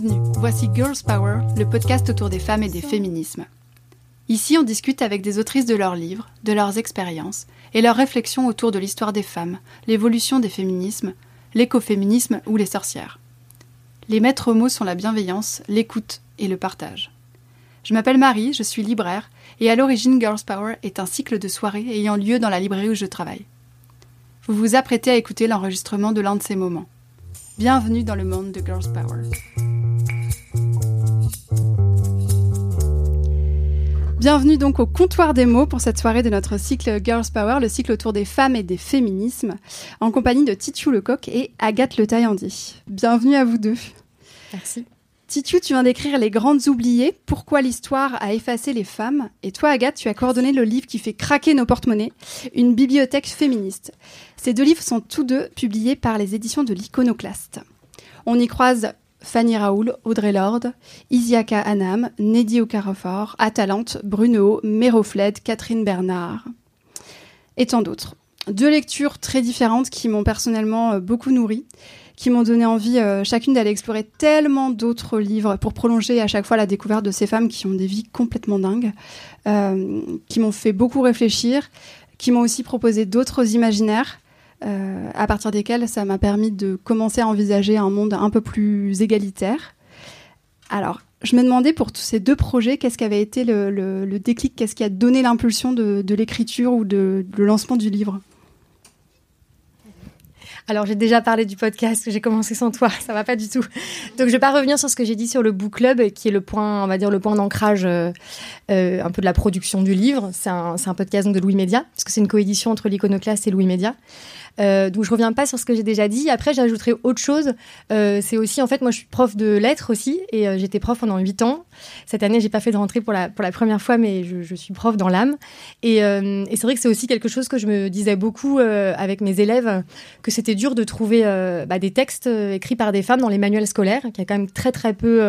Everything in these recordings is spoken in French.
Bienvenue, voici Girls Power, le podcast autour des femmes et des féminismes. Ici, on discute avec des autrices de leurs livres, de leurs expériences et leurs réflexions autour de l'histoire des femmes, l'évolution des féminismes, l'écoféminisme ou les sorcières. Les maîtres mots sont la bienveillance, l'écoute et le partage. Je m'appelle Marie, je suis libraire et à l'origine Girls Power est un cycle de soirées ayant lieu dans la librairie où je travaille. Vous vous apprêtez à écouter l'enregistrement de l'un de ces moments. Bienvenue dans le monde de Girls Power. Bienvenue donc au comptoir des mots pour cette soirée de notre cycle Girls Power, le cycle autour des femmes et des féminismes, en compagnie de Titiou Lecoq et Agathe Le Taillandy. Bienvenue à vous deux. Merci. Titiou, tu viens d'écrire Les Grandes Oubliées, Pourquoi l'histoire a effacé les femmes. Et toi, Agathe, tu as coordonné le livre qui fait craquer nos porte-monnaies, Une bibliothèque féministe. Ces deux livres sont tous deux publiés par les éditions de l'Iconoclaste. On y croise Fanny Raoul, Audrey Lorde, Isiaka Anam, Neddy Okarafort, Atalante, Bruno, Mérofled, Catherine Bernard et tant d'autres. Deux lectures très différentes qui m'ont personnellement euh, beaucoup nourrie qui m'ont donné envie euh, chacune d'aller explorer tellement d'autres livres pour prolonger à chaque fois la découverte de ces femmes qui ont des vies complètement dingues, euh, qui m'ont fait beaucoup réfléchir, qui m'ont aussi proposé d'autres imaginaires. Euh, à partir desquels ça m'a permis de commencer à envisager un monde un peu plus égalitaire. Alors, je me demandais pour tous ces deux projets, qu'est-ce qui avait été le, le, déclic, qu'est-ce qui a donné l'impulsion de, l'écriture ou de, de, lancement du livre? Alors j'ai déjà parlé du podcast, j'ai commencé sans toi, ça va pas du tout. Donc je vais pas revenir sur ce que j'ai dit sur le book club, qui est le point, on va dire le point d'ancrage euh, euh, un peu de la production du livre. C'est un, un, podcast de Louis Média, parce que c'est une coédition entre l'Iconoclaste et Louis Média. Euh, donc je reviens pas sur ce que j'ai déjà dit. Après, j'ajouterai autre chose. Euh, c'est aussi, en fait, moi, je suis prof de lettres aussi, et euh, j'étais prof pendant 8 ans. Cette année, j'ai pas fait de rentrée pour la, pour la première fois, mais je, suis prof dans l'âme. Et, euh, et c'est vrai que c'est aussi quelque chose que je me disais beaucoup euh, avec mes élèves, que c'était dur de trouver bah, des textes écrits par des femmes dans les manuels scolaires, qu'il y a quand même très très peu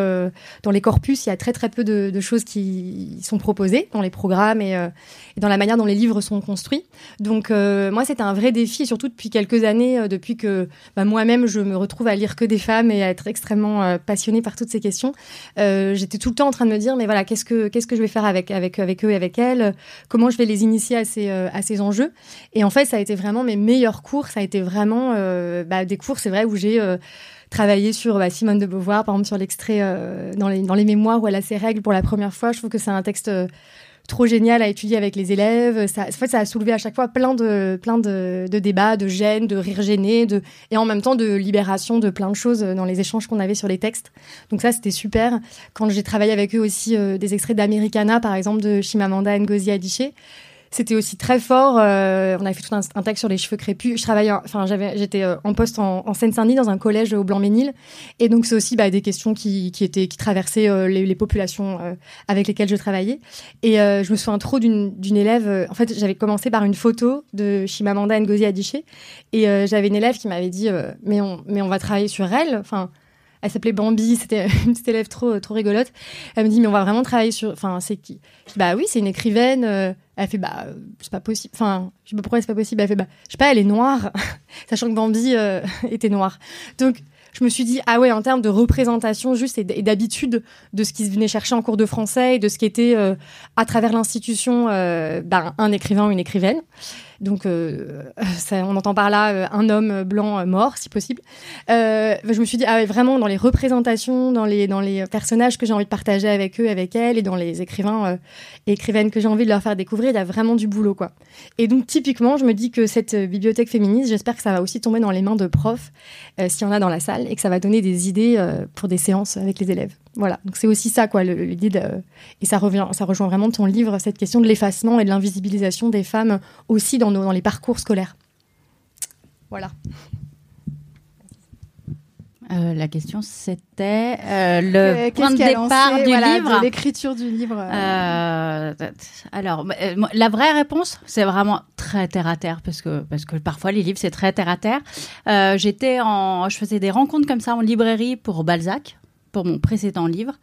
dans les corpus, il y a très très peu de, choses qui sont proposées dans les programmes et, dans la manière dont les livres sont construits. Donc moi, c'était un vrai défi, surtout depuis quelques années, euh, depuis que bah, moi-même je me retrouve à lire que des femmes et à être extrêmement euh, passionnée par toutes ces questions, euh, j'étais tout en train de me dire mais voilà qu'est-ce que qu'est-ce que je vais faire avec avec avec eux et avec elles, comment je vais les initier à ces à ces enjeux? Et en fait ça a été vraiment mes meilleurs cours, ça a été vraiment bah, des cours c'est vrai où j'ai travaillé sur bah, Simone de Beauvoir, par exemple sur l'extrait dans, les, dans les mémoires où elle a ses règles pour la première fois. Je trouve que c'est un texte trop génial à étudier avec les élèves. Ça, en fait, ça a soulevé à chaque fois plein de, plein de, de débats, de gênes, de rires gênés, de, et en même temps de libération de plein de choses dans les échanges qu'on avait sur les textes. Donc ça, c'était super. Quand j'ai travaillé avec eux aussi euh, des extraits d'Americana, par exemple, de Chimamanda Ngozi Adichie, c'était aussi très fort. Euh, on avait fait tout un, texte sur les cheveux crépus. Je travaillais, enfin, j'avais, j'étais euh, en poste en, en Seine-Saint-Denis dans un collège au Blanc-Ménil, et donc c'est aussi bah, des questions qui, qui étaient, qui traversaient euh, les, les, populations euh, avec lesquelles je travaillais. Et je me souviens trop d'une, d'une élève. en fait, j'avais commencé par une photo de Chimamanda Ngozi Adichie, et j'avais une élève qui m'avait dit, mais on, mais on va travailler sur elle. Enfin elle s'appelait Bambi, c'était une petite élève trop trop rigolote. Elle me dit mais on va vraiment travailler sur enfin c'est qui? Bah oui, c'est une écrivaine euh, elle fait bah c'est pas possible. Enfin, je sais pas pourquoi c'est pas possible? Elle fait bah je sais pas, elle est noire sachant que Bambi euh, était noire. Donc je me suis dit ah ouais en termes de représentation juste et d'habitude de ce qu'ils venaient chercher en cours de français et de ce qui était euh, à travers l'institution bah, un écrivain ou une écrivaine. Donc, euh, on entend par là euh, un homme blanc euh, mort, si possible. Je me suis dit, ah, vraiment, dans les représentations, dans les, dans les personnages que j'ai envie de partager avec eux, avec elles, et dans les écrivains et écrivaines que j'ai envie de leur faire découvrir, il y a vraiment du boulot, quoi. Et donc, typiquement, je me dis que cette bibliothèque féministe, j'espère que ça va aussi tomber dans les mains de profs, s'il y en a dans la salle, et que ça va donner des idées pour des séances avec les élèves. Voilà, donc c'est aussi ça, quoi, l'idée de... Et ça, revient, ça rejoint vraiment ton livre, cette question de l'effacement et de l'invisibilisation des femmes aussi dans, nos, dans les parcours scolaires. Voilà. Euh, la question, c'était euh, le point de départ du livre. L'écriture du livre. Euh... alors, euh, la vraie réponse, c'est vraiment très terre à terre, parce que parce que parfois les livres c'est très terre à terre. Euh, j'étais en, je faisais des rencontres comme ça en librairie pour Balzac, pour mon précédent livre.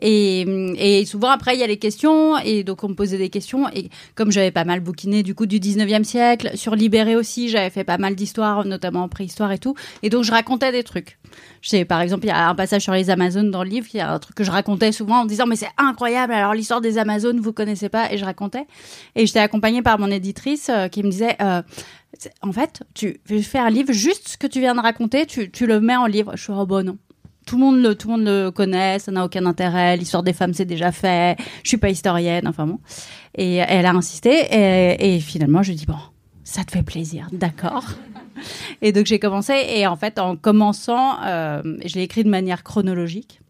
Et, souvent après il y a les questions et donc on me posait des questions et comme j'avais pas mal bouquiné du coup du 19e siècle, sur Libéré aussi, j'avais fait pas mal d'histoires, notamment en préhistoire et tout. Et donc je racontais des trucs. Je sais par exemple, il y a un passage sur les Amazones dans le livre, il y a un truc que je racontais souvent en disant mais c'est incroyable, alors l'histoire des Amazones vous connaissez pas et je racontais. Et j'étais accompagnée par mon éditrice euh, qui me disait euh, en fait, tu fais un livre juste ce que tu viens de raconter, tu, tu le mets en livre. Je suis oh bon non tout le monde le tout le monde le connaît, ça n'a aucun intérêt. L'histoire des femmes c'est déjà fait. Je suis pas historienne, enfin bon. Et elle a insisté et, finalement je dis bon, ça te fait plaisir, d'accord. Et donc j'ai commencé et en fait en commençant, euh, je l'ai écrit de manière chronologique.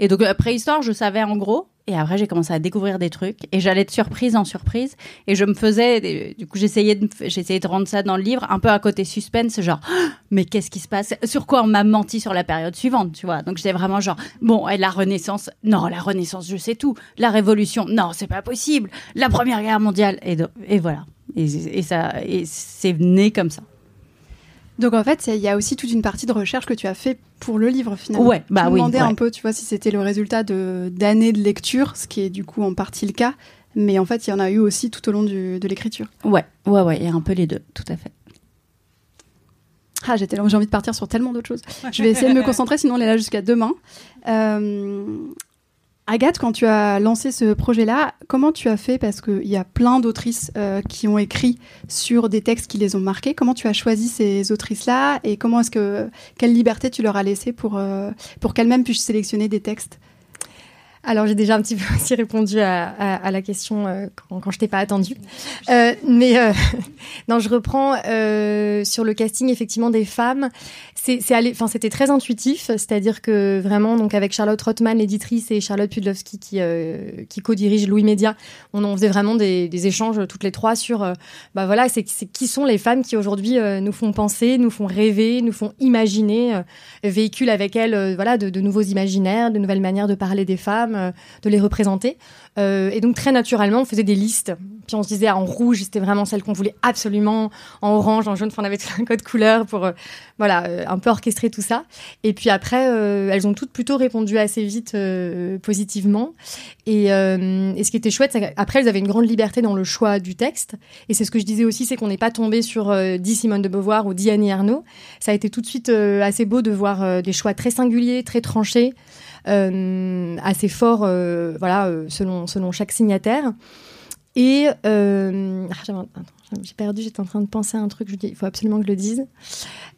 Et donc préhistoire, je savais en gros. Et après, j'ai commencé à découvrir des trucs et j'allais de surprise en surprise. Et je me faisais, du coup, j'essayais de, j'essayais de rendre ça dans le livre un peu à côté suspense, genre, Ah, mais qu'est-ce qui se passe? Sur quoi on m'a menti sur la période suivante, tu vois Donc j'étais vraiment genre, bon, et la Renaissance, non, la Renaissance, je sais tout. La Révolution, non, c'est pas possible. La Première Guerre mondiale, et, et voilà. Et, et ça, et c'est né comme ça. Donc en fait, il y a aussi toute une partie de recherche que tu as fait pour le livre finalement. Ouais, bah me oui, demandais ouais. un peu, tu vois, si c'était le résultat de d'années de lecture, ce qui est du coup en partie le cas. Mais en fait, il y en a eu aussi tout au long du- de l'écriture. Ouais, ouais, ouais, et un peu les deux, tout à fait. Ah, j'ai envie de partir sur tellement d'autres choses. Je vais essayer de me concentrer, sinon on est là jusqu'à demain. Euh, Agathe, quand tu as lancé ce projet-là, comment tu as fait? Parce qu'il y a plein d'autrices euh, qui ont écrit sur des textes qui les ont marqués. Comment tu as choisi ces autrices-là? Et comment est-ce que quelle liberté tu leur as laissé pour euh, pour qu'elles-mêmes puissent sélectionner des textes? Alors j'ai déjà un petit peu aussi répondu à, à- à la question euh, quand, quand je t'ai pas attendu. Euh, mais euh, non, je reprends sur le casting effectivement des femmes. C'était très intuitif, c'est-à-dire que vraiment donc avec Charlotte Rothman, l'éditrice, et Charlotte Pudlowski qui euh, qui co-dirige Louis Média, on faisait vraiment des, échanges toutes les trois sur euh, bah voilà c'est, qui sont les femmes qui aujourd'hui euh, nous font penser, nous font rêver, nous font imaginer, euh, véhiculent avec elles voilà de, nouveaux imaginaires, de nouvelles manières de parler des femmes, de les représenter. Et donc très naturellement, on faisait des listes. Puis on se disait ah, en rouge, c'était vraiment celle qu'on voulait absolument. En orange, en jaune, on avait tout un code couleur pour voilà un peu orchestrer tout ça. Et puis après, euh, elles ont toutes plutôt répondu assez vite euh, positivement. Et, euh, et ce qui était chouette, c'est qu'après elles avaient une grande liberté dans le choix du texte. Et c'est ce que je disais aussi, c'est qu'on n'est pas tombé sur 10 Simone de Beauvoir ou 10 Annie Ernaux. Ça a été tout de suite assez beau de voir des choix très singuliers, très tranchés assez fort, euh, voilà, selon, selon chaque signataire. Et euh, ah, j'ai perdu, j'étais en train de penser à un truc, je dis, il faut absolument que je le dise.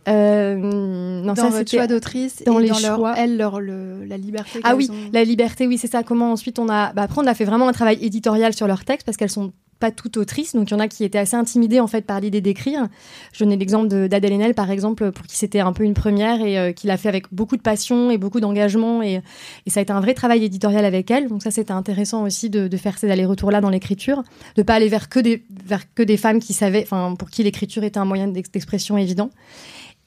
Euh, non, dans ça votre choix d'autrice dans et les dans leur, choix. elles, leur, le- la liberté ah oui, ont. la liberté, oui, c'est ça. Comment ensuite on a. Bah, après, on a fait vraiment un travail éditorial sur leurs textes parce qu'elles sont pas toutes autrices. Donc, il y en a qui étaient assez intimidées en fait par l'idée d'écrire. Je donnais l'exemple d'Adèle Haenel, par exemple, pour qui c'était un peu une première et euh, qui l'a fait avec beaucoup de passion et beaucoup d'engagement. Et, et ça a été un vrai travail éditorial avec elle. Donc, ça, c'était intéressant aussi de, de faire ces allers-retours-là dans l'écriture, de pas aller vers que des, vers que des femmes qui savaient, enfin, pour qui l'écriture était un moyen d'ex- d'expression évident.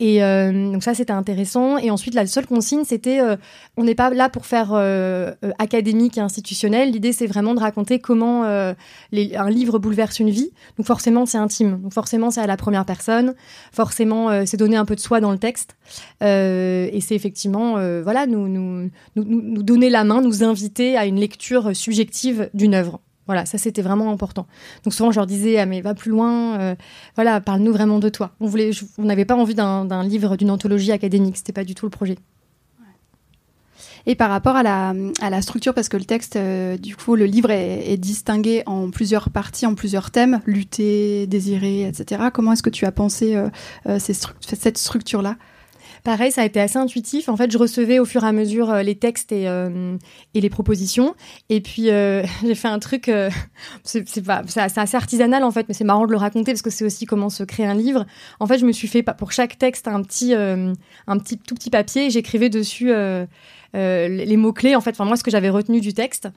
Et euh, donc ça, c'était intéressant. Et ensuite, la seule consigne, c'était, euh, on n'est pas là pour faire euh, académique et institutionnel. L'idée, c'est vraiment de raconter comment un livre bouleverse une vie. Donc forcément, c'est intime. Donc forcément, c'est à la première personne. Forcément, c'est donner un peu de soi dans le texte. Et c'est effectivement, voilà, nous, nous, nous nous donner la main, nous inviter à une lecture subjective d'une œuvre. Voilà, ça c'était vraiment important. Donc souvent je leur disais ah mais va plus loin, euh, voilà parle-nous vraiment de toi. On voulait, n'avait pas envie d'un livre d'une anthologie académique, c'était pas du tout le projet. Et par rapport à la, à la structure, parce que le texte, euh, du coup, le livre est, distingué en plusieurs parties, en plusieurs thèmes, lutter, désirer, etc. Comment est-ce que tu as pensé euh, cette structure-là? Pareil, ça a été assez intuitif. En fait, je recevais au fur et à mesure euh, les textes et, euh, et les propositions. Et puis, euh, j'ai fait un truc, euh, c'est pas- c'est assez artisanal en fait, mais c'est marrant de le raconter parce que c'est aussi comment se crée un livre. En fait, je me suis fait pour chaque texte un petit, euh, un petit tout petit papier et j'écrivais dessus euh, les les mots-clés, en fait, enfin, moi, ce que j'avais retenu du texte.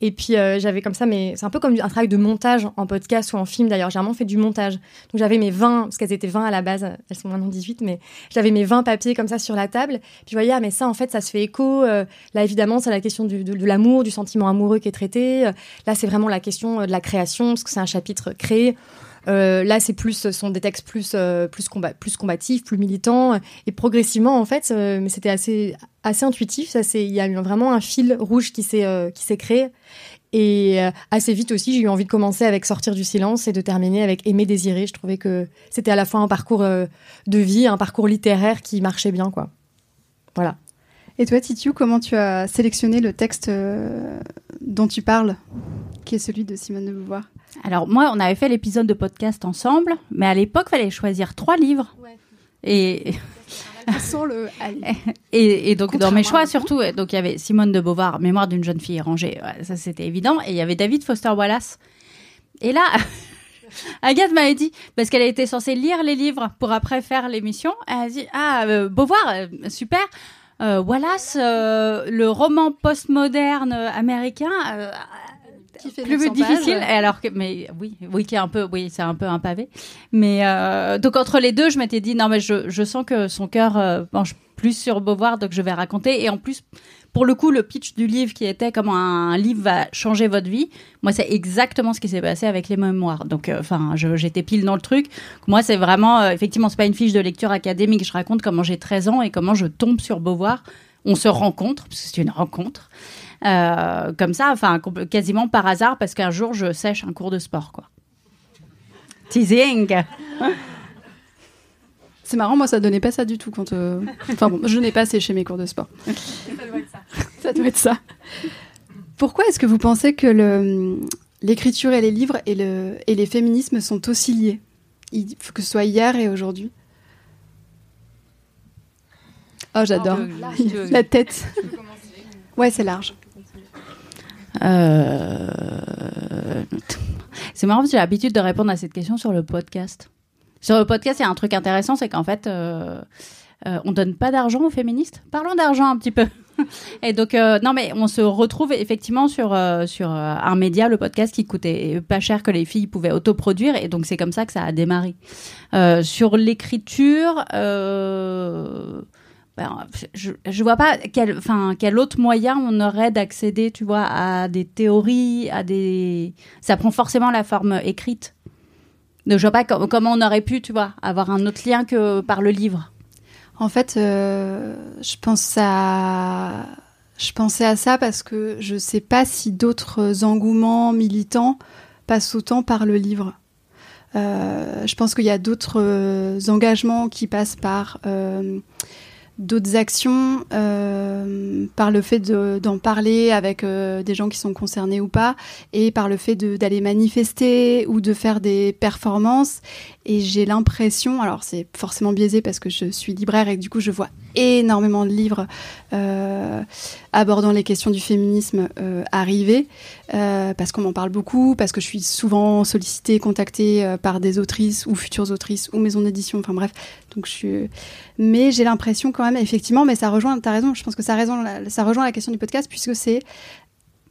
Et puis, euh, j'avais comme ça, mais c'est un peu comme un travail de montage en podcast ou en film, d'ailleurs. J'ai vraiment fait du montage. Donc, j'avais mes 20, parce qu'elles étaient 20 à la base, elles sont maintenant 18, mais j'avais mes 20 papiers comme ça sur la table. Puis, je voyais, ah, mais ça, en fait, ça se fait écho. Euh, là, évidemment, c'est la question de, de l'amour, du sentiment amoureux qui est traité. Là, c'est vraiment la question de la création, parce que c'est un chapitre créé. Euh, là, c'est plus, sont des textes plus, euh, plus, combat, plus combatifs, plus militants. Et progressivement, en fait, euh, mais c'était assez, assez intuitif. Ça, c'est, il y a vraiment un fil rouge qui s'est, euh, qui s'est créé. Et euh, assez vite aussi, j'ai eu envie de commencer avec Sortir du silence et de terminer avec Aimer désirer. Je trouvais que c'était à la fois un parcours euh, de vie, un parcours littéraire qui marchait bien, quoi. Voilà. Et toi, Titiou, comment tu as sélectionné le texte euh, dont tu parles, qui est celui de Simone de Beauvoir? Alors moi, on avait fait l'épisode de podcast ensemble, mais à l'époque, fallait choisir trois livres. Et, Sans le allez. et, et donc dans mes choix surtout, donc il y avait Simone de Beauvoir, Mémoire d'une jeune fille rangée, ouais, ça c'était évident, et il y avait David Foster Wallace. Et là, Agathe m'avait dit, parce qu'elle était censée lire les livres pour après faire l'émission, elle a dit ah euh, Beauvoir, euh, super. Euh, Wallace, euh, le roman postmoderne américain, euh, Qui fait plus 900 difficile. pages. Et alors que, mais oui, oui, qui est un peu, oui, c'est un peu un pavé. Mais euh, donc entre les deux, je m'étais dit non, mais je, je sens que son cœur euh, penche plus sur Beauvoir, donc je vais raconter. Et en plus, pour le coup, le pitch du livre qui était comment un livre va changer votre vie, moi, c'est exactement ce qui s'est passé avec les mémoires. Donc, euh, enfin, je- j'étais pile dans le truc. Moi, c'est vraiment, euh, effectivement, c'est pas une fiche de lecture académique. Je raconte comment j'ai 13 ans et comment je tombe sur Beauvoir. On se rencontre, parce que c'est une rencontre. Euh, comme ça, enfin, quasiment par hasard, parce qu'un jour, je sèche un cours de sport, quoi. Teasing C'est marrant, moi, ça donnait pas ça du tout quand. euh, Enfin bon, je n'ai pas séché mes cours de sport. Ça doit être ça. Pourquoi est-ce que vous pensez que le- l'écriture et les livres et, le, et les féminismes sont aussi liés? Il faut que ce soit hier et aujourd'hui. Oh, j'adore. La tête. Ouais, c'est large. Euh, C'est marrant parce que j'ai l'habitude de répondre à cette question sur le podcast. Sur le podcast, il y a un truc intéressant, c'est qu'en fait, euh, euh, on donne pas d'argent aux féministes. Parlons d'argent un petit peu. Et donc, euh, non, mais on se retrouve effectivement sur, euh, sur euh, un média, le podcast, qui coûtait pas cher que les filles pouvaient autoproduire. Et donc, c'est comme ça que ça a démarré. Sur l'écriture, ben, je, je vois pas quel, quel autre moyen on aurait d'accéder, tu vois, à des théories, à des. Ça prend forcément la forme écrite. Donc, je vois pas com- comment on aurait pu, tu vois, avoir un autre lien que par le livre. En fait, euh, je pense à, je pensais à ça parce que je sais pas si d'autres engouements militants passent autant par le livre. Euh, je pense qu'il y a d'autres euh, engagements qui passent par euh, d'autres actions, euh, par le fait de- d'en parler avec euh, des gens qui sont concernés ou pas, et par le fait d'aller manifester ou de faire des performances. Et j'ai l'impression, alors c'est forcément biaisé parce que je suis libraire et que du coup je vois énormément de livres euh, abordant les questions du féminisme euh, arriver, euh, parce qu'on m'en parle beaucoup, parce que je suis souvent sollicitée, contactée euh, par des autrices ou futures autrices ou maisons d'édition, enfin bref. Donc je suis... Mais j'ai l'impression quand même, effectivement, mais ça rejoint, t'as raison, je pense que ça, rejoint la question du podcast puisque c'est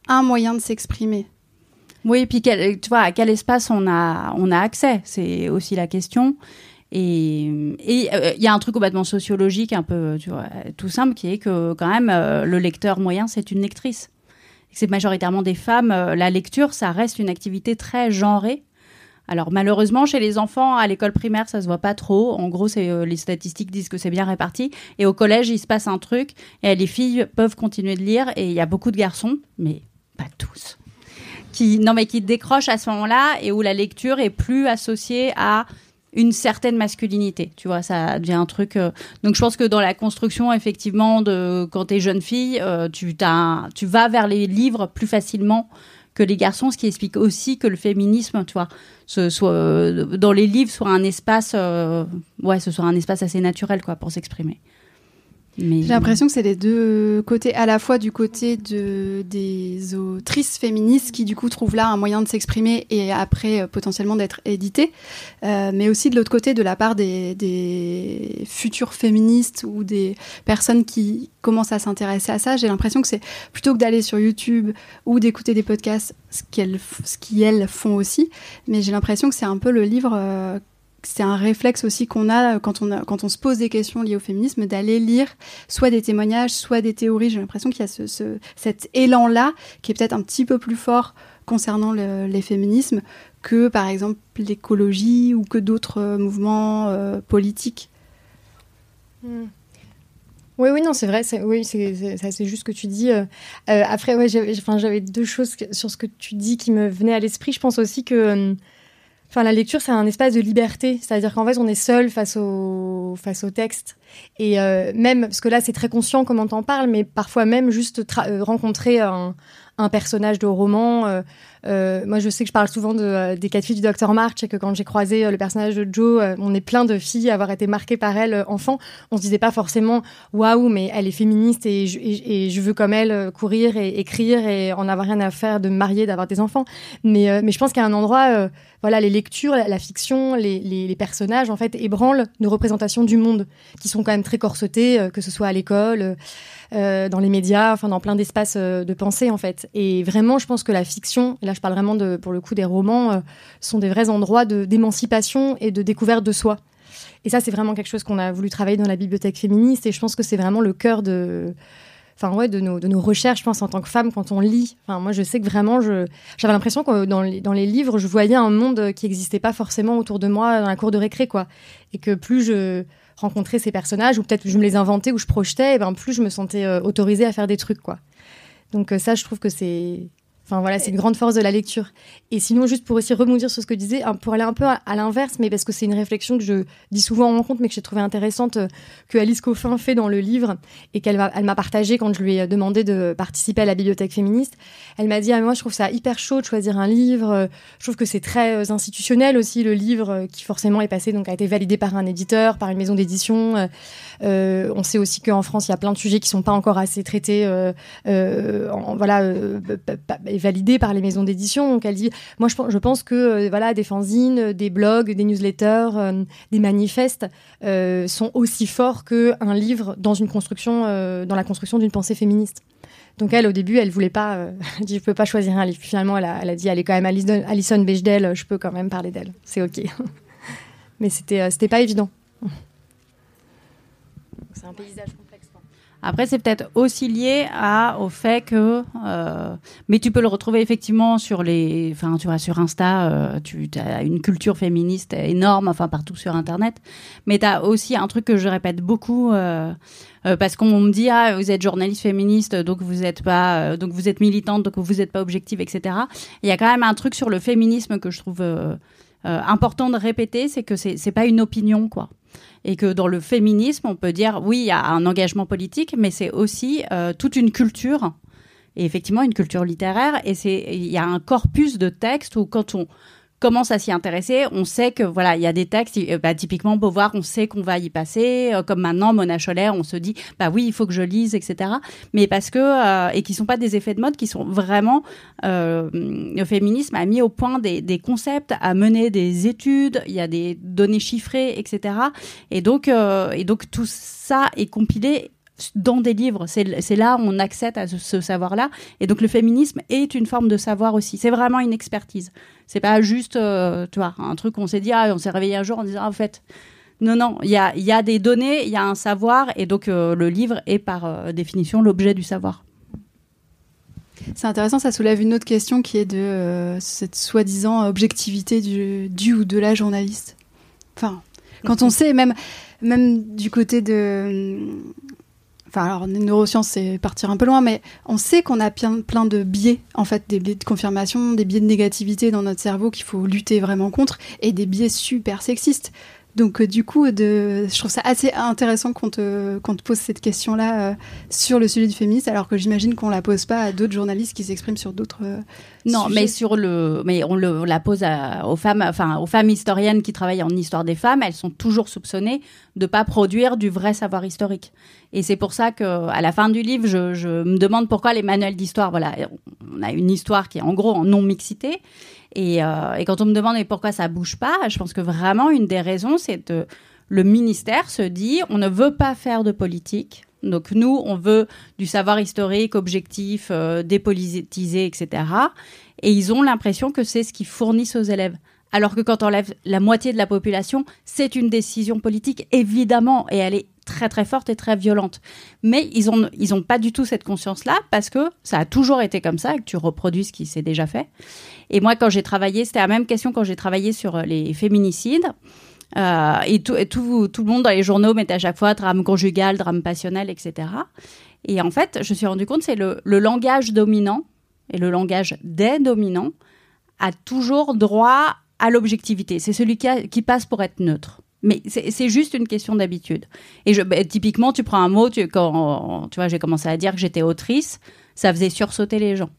un moyen de s'exprimer. Oui, et puis tu vois, à quel espace on a, on a accès, c'est aussi la question. Et et, euh, il y a un truc complètement sociologique, un peu, tout simple, qui est que quand même euh, le lecteur moyen, c'est une lectrice. C'est majoritairement des femmes. euh, la lecture, ça reste une activité très genrée. Alors malheureusement, chez les enfants, à l'école primaire, ça se voit pas trop. En gros, les statistiques disent que c'est bien réparti. Et au collège, il se passe un truc. Et les filles peuvent continuer de lire. Et il y a beaucoup de garçons, mais pas tous qui non mais qui décrochent à ce moment-là et où la lecture est plus associée à une certaine masculinité, tu vois, ça devient un truc. euh, Donc je pense que dans la construction, effectivement, de quand t'es jeune fille, euh, tu tu vas vers les livres plus facilement que les garçons, ce qui explique aussi que le féminisme, tu vois, soit euh, dans les livres soit un espace, ouais, ce soit un espace assez naturel, quoi, pour s'exprimer. J'ai l'impression que c'est les deux côtés, à la fois du côté de, des autrices féministes qui du coup trouvent là un moyen de s'exprimer et après euh, potentiellement d'être éditées, euh, mais aussi de l'autre côté de la part des, des futures féministes ou des personnes qui commencent à s'intéresser à ça. J'ai l'impression que c'est plutôt que d'aller sur YouTube ou d'écouter des podcasts, ce qu'elles, ce qu'elles font aussi, mais j'ai l'impression que c'est un peu le livre euh, c'est un réflexe aussi qu'on a quand on, quand on se pose des questions liées au féminisme, d'aller lire soit des témoignages, soit des théories. J'ai l'impression qu'il y a ce, ce- cet élan-là qui est peut-être un petit peu plus fort concernant les féminismes que par exemple l'écologie ou que d'autres mouvements politiques. Hmm. Oui, oui, non, c'est vrai. Oui, c'est juste ce que tu dis. Euh, euh, après, ouais, j'avais deux choses sur ce que tu dis qui me venaient à l'esprit. Je pense aussi que euh, enfin, la lecture, c'est un espace de liberté. C'est-à-dire qu'en fait, on est seul face au, face au texte. Et même, parce que là, c'est très conscient comment t'en parles, mais parfois même juste rencontrer un, un personnage de roman. Euh, euh, moi, je sais que je parle souvent de, euh, des quatre filles du docteur March et que quand j'ai croisé le personnage de Joe, on est plein de filles à avoir été marquées par elle enfant. On se disait pas forcément waouh, mais elle est féministe et je, et, je veux comme elle courir et écrire et en avoir rien à faire de me marier, d'avoir des enfants. Mais, mais je pense a un endroit, voilà, les lectures, la, fiction, les, les, les, personnages en fait ébranlent nos représentations du monde qui sont quand même très corsetées, que ce soit à l'école. Euh, dans les médias, enfin dans plein d'espaces euh, de pensée en fait. Et vraiment, je pense que la fiction, et là je parle vraiment de, pour le coup des romans, euh, sont des vrais endroits d'émancipation et de découverte de soi. Et ça, c'est vraiment quelque chose qu'on a voulu travailler dans la bibliothèque féministe. Et je pense que c'est vraiment le cœur de, enfin ouais, de nos, de nos recherches, je pense, en tant que femme, quand on lit. Enfin, moi, je sais que vraiment, j'avais l'impression que dans les, dans les livres, je voyais un monde qui n'existait pas forcément autour de moi dans la cour de récré, quoi. Et que plus je, rencontrer ces personnages, ou peut-être je me les inventais ou je projetais, et ben plus je me sentais euh, autorisée à faire des trucs, quoi. Donc euh, ça, je trouve que c'est Enfin voilà, c'est une grande force de la lecture. Et sinon, juste pour aussi rebondir sur ce que tu disais, pour aller un peu à, l'inverse, mais parce que c'est une réflexion que je dis souvent en rencontre, mais que j'ai trouvé intéressante, euh, que Alice Coffin fait dans le livre et qu'elle m'a, elle m'a partagé quand je lui ai demandé de participer à la bibliothèque féministe. Elle m'a dit, ah, moi je trouve ça hyper chaud de choisir un livre. Euh, je trouve que c'est très euh, institutionnel aussi le livre qui forcément est passé, donc a été validé par un éditeur, par une maison d'édition. Euh, on sait aussi qu'en France, il y a plein de sujets qui sont pas encore assez traités, euh, en, voilà validé par les maisons d'édition. Donc elle dit, moi je, pense que euh, voilà des fanzines, des blogs, des newsletters, euh, des manifestes euh, sont aussi forts qu'un livre dans une construction, dans la construction d'une pensée féministe. Donc elle, au début, elle voulait pas, elle dit, je peux pas choisir un livre. Finalement, elle a, elle a dit, elle est quand même Alison, Bechdel, je peux quand même parler d'elle. C'est ok. Mais c'était, c'était pas évident. C'est un paysage après, c'est peut-être aussi lié à, au fait que, euh, mais tu peux le retrouver effectivement sur les, enfin, tu vois, sur Insta, euh, tu as une culture féministe énorme, enfin, partout sur Internet. Mais tu as aussi un truc que je répète beaucoup, euh, parce qu'on me dit, ah, vous êtes journaliste féministe, donc vous êtes pas, donc vous êtes militante, donc vous n'êtes pas objective, etc. Il y a quand même un truc sur le féminisme que je trouve important de répéter, c'est que c'est pas une opinion, quoi et que dans le féminisme, on peut dire oui, il y a un engagement politique, mais c'est aussi euh, toute une culture. Et effectivement une culture littéraire. Et c'est il y a un corpus de textes où quand on commence à s'y intéresser, on sait que voilà, il y a des textes, euh, bah, typiquement Beauvoir, on sait qu'on va y passer, euh, comme maintenant Mona Chollet, on se dit bah oui, il faut que je lise, etc. Mais parce que euh, et qui sont pas des effets de mode, qui sont vraiment le féminisme a mis au point des, des, concepts, a mené des études, il y a des données chiffrées, etc. Et donc et donc tout ça est compilé dans des livres. C'est là où on accède à ce, savoir-là. Et donc le féminisme est une forme de savoir aussi. C'est vraiment une expertise. C'est pas juste, euh, tu vois, un truc où on s'est dit, ah, on s'est réveillé un jour en disant, ah, en fait, non, non, il y a, y a, des données, il y a un savoir, et donc euh, le livre est par euh, définition l'objet du savoir. C'est intéressant, ça soulève une autre question qui est de cette soi-disant objectivité du, du, ou de la journaliste. Enfin, quand on sait, même, même du côté de enfin alors neurosciences c'est partir un peu loin, mais on sait qu'on a plein, plein de biais, en fait, des biais de confirmation, des biais de négativité dans notre cerveau qu'il faut lutter vraiment contre, et des biais super sexistes. Donc euh, du coup, de, je trouve ça assez intéressant qu'on te, te pose cette question-là euh, sur le sujet du féminisme, alors que j'imagine qu'on la pose pas à d'autres journalistes qui s'expriment sur d'autres. Euh, non, mais sur le, mais on, le, la pose aux femmes, enfin aux femmes historiennes qui travaillent en histoire des femmes, elles sont toujours soupçonnées de pas produire du vrai savoir historique. Et c'est pour ça que à la fin du livre, je, je me demande pourquoi les manuels d'histoire, voilà, on a une histoire qui est en gros en non mixité euh, et, quand on me demande pourquoi ça bouge pas, je pense que vraiment une des raisons, c'est que le ministère se dit on ne veut pas faire de politique. Donc nous, on veut du savoir historique, objectif, euh, dépolitisé, etc. Et ils ont l'impression que c'est ce qu'ils fournissent aux élèves. Alors que quand on enlève la moitié de la population, c'est une décision politique, évidemment, et elle est très très fortes et très violentes. Mais ils ont ils ont pas du tout cette conscience là parce que ça a toujours été comme ça que tu reproduis ce qui s'est déjà fait. Et moi quand j'ai travaillé, c'était la même question quand j'ai travaillé sur les féminicides. Euh, et, tout, tout, tout, le monde dans les journaux mettait à chaque fois drame conjugal, drame passionnel, etc. Et en fait, je me suis rendu compte, c'est le, le langage dominant et le langage des dominants a toujours droit à l'objectivité. C'est celui qui, passe pour être neutre. Mais c'est juste une question d'habitude. Et bah, typiquement, tu prends un mot, tu, quand tu vois, j'ai commencé à dire que j'étais autrice, ça faisait sursauter les gens.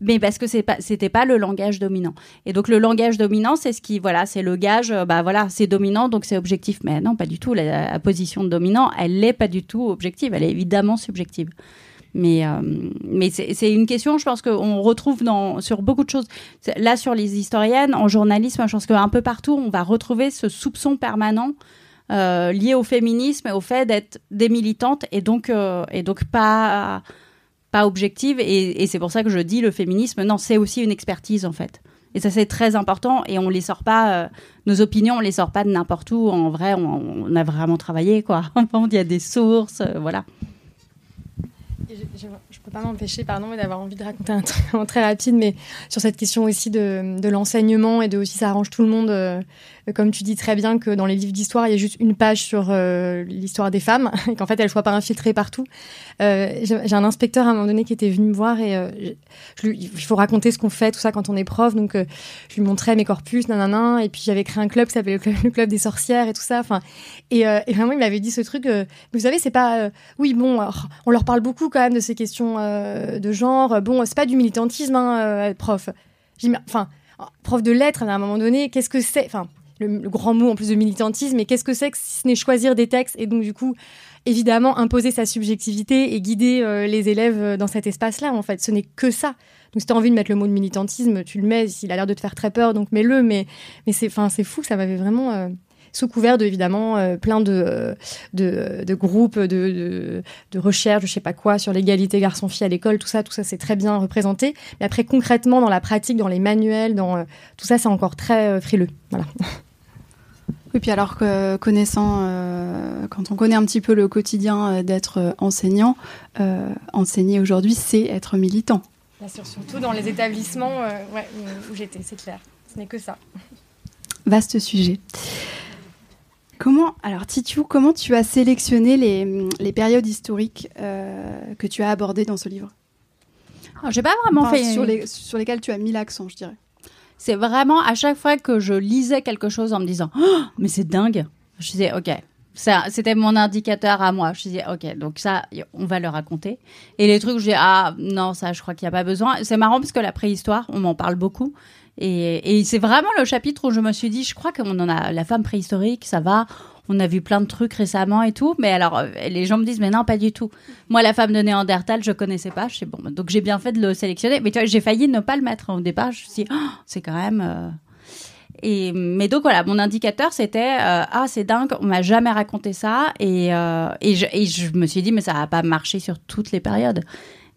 Mais parce que c'est pas c'était pas le langage dominant. Et donc le langage dominant c'est ce qui voilà c'est le gage euh, bah voilà c'est dominant donc c'est objectif. Mais non pas du tout. La, position de dominant elle n'est pas du tout objective. Elle est évidemment subjective mais euh, mais c'est une question je pense qu'on retrouve dans sur beaucoup de choses là sur les historiennes en journalisme je pense qu'un peu partout on va retrouver ce soupçon permanent euh, lié au féminisme et au fait d'être des militantes et donc et donc pas pas objective. Et, c'est pour ça que je dis le féminisme, non, c'est aussi une expertise en fait. Et ça, c'est très important. Et on les sort pas, euh, nos opinions, on les sort pas de n'importe où. En vrai, on, a vraiment travaillé, quoi. Il y a des sources, euh, voilà. Je, je, peux pas m'empêcher, pardon, d'avoir envie de raconter un truc très rapide, mais sur cette question aussi de, de l'enseignement et de aussi ça arrange tout le monde. Euh, comme tu dis très bien que dans les livres d'histoire, il y a juste une page sur euh, l'histoire des femmes et qu'en fait, elles ne soient pas infiltrées partout. Euh, j'ai un inspecteur à un moment donné qui était venu me voir et euh, il faut raconter ce qu'on fait, tout ça quand on est prof. Donc, euh, je lui montrais mes corpus, nanana. Et puis, j'avais créé un club qui s'appelait le, club, des sorcières et tout ça. Enfin, et, et, vraiment, il m'avait dit ce truc. vous savez, c'est pas. oui, bon, on leur parle beaucoup quand même de ces questions de genre. Bon, c'est pas du militantisme, hein, prof. J'ai enfin, prof de lettres, à un moment donné, qu'est-ce que c'est? Enfin, le, grand mot en plus de militantisme, mais qu'est-ce que c'est que si ce n'est choisir des textes et donc du coup, évidemment, imposer sa subjectivité et guider euh, les élèves euh, dans cet espace-là, en fait. Ce n'est que ça. Donc si tu as envie de mettre le mot de militantisme, tu le mets, il a l'air de te faire très peur, donc mets-le, mais, mais c'est fou, ça m'avait vraiment... Euh, sous couvert de évidemment plein de, de, groupes de, de, recherche, je sais pas quoi, sur l'égalité garçon-fille à l'école, tout ça, tout ça c'est très bien représenté. Mais après concrètement dans la pratique, dans les manuels, dans tout ça c'est encore très frileux. Voilà. Oui, puis alors que connaissant, euh, quand on connaît un petit peu le quotidien euh, d'être euh, enseignant, enseigner aujourd'hui, c'est être militant. Bien sûr, surtout dans les établissements où, j'étais, c'est clair. Ce n'est que ça. Vaste sujet. Comment, alors Titiou, comment tu as sélectionné les, les périodes historiques que tu as abordées dans ce livre? J'ai pas vraiment fait sur, les, sur lesquelles tu as mis l'accent, je dirais c'est vraiment à chaque fois que je lisais quelque chose en me disant oh, mais c'est dingue. Je disais ok. C'était mon indicateur à moi. Je disais ok donc ça on va le raconter. Et les trucs je dis ah non ça je crois qu'il n'y a pas besoin. C'est marrant parce que la préhistoire on m'en parle beaucoup. Et, et c'est vraiment le chapitre où je me suis dit je crois qu'on en a la femme préhistorique ça va on a vu plein de trucs récemment et tout, mais alors euh, les gens me disent mais non pas du tout. Moi la femme de Néandertal je connaissais pas, je bon donc j'ai bien fait de le sélectionner, mais tu vois j'ai failli ne pas le mettre au départ, je me suis dit oh, c'est quand même euh, et mais donc voilà mon indicateur c'était euh, ah c'est dingue on m'a jamais raconté ça. Et et je, et je me suis dit mais ça va pas marcher sur toutes les périodes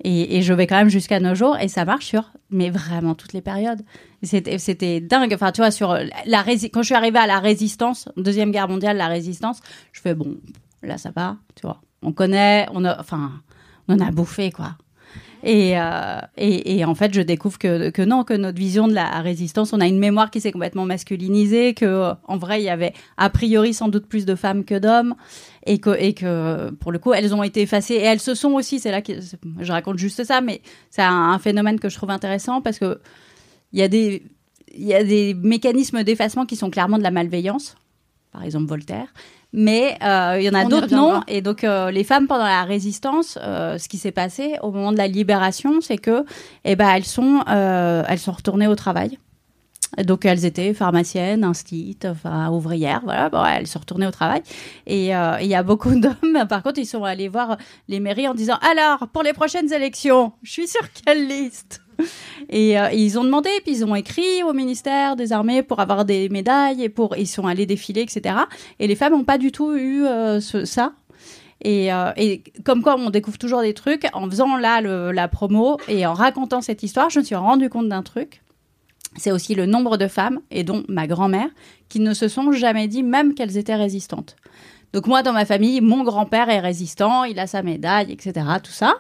et, je vais quand même jusqu'à nos jours et ça marche sur mais vraiment toutes les périodes. C'était, c'était dingue. Enfin, tu vois, sur la quand je suis arrivée à la résistance, deuxième guerre mondiale, la résistance, je fais bon, là ça va, tu vois. On connaît, on a, enfin, on en a bouffé quoi. Et, euh, et, et, en fait, je découvre que, que non, que notre vision de la résistance, on a une mémoire qui s'est complètement masculinisée, que en vrai, il y avait a priori sans doute plus de femmes que d'hommes, et que, et que pour le coup, elles ont été effacées. Et elles se sont aussi, c'est là que je raconte juste ça, mais c'est un, phénomène que je trouve intéressant parce que il y a des, il y a des mécanismes d'effacement qui sont clairement de la malveillance. Par exemple, Voltaire mais euh, il y en a d'autres non? Et donc euh, les femmes pendant la résistance, euh, ce qui s'est passé au moment de la libération, c'est que eh ben elles sont elles sont retournées au travail. Donc elles étaient pharmaciennes, instites, enfin ouvrières, voilà. Bon, elles sont retournées au travail. Et il y a beaucoup d'hommes, par contre, ils sont allés voir les mairies en disant alors pour les prochaines élections, je suis sur quelle liste? Et, euh, ils ont demandé, puis ils ont écrit au ministère des Armées pour avoir des médailles et pour ils sont allés défiler, etc. Et les femmes n'ont pas du tout eu euh, ça. Et, euh, et, comme quoi, on découvre toujours des trucs. En faisant là la promo et en racontant cette histoire, je me suis rendu compte d'un truc. C'est aussi le nombre de femmes, et dont ma grand-mère, qui ne se sont jamais dit même qu'elles étaient résistantes. Donc moi, dans ma famille, mon grand-père est résistant, il a sa médaille, etc. Tout ça.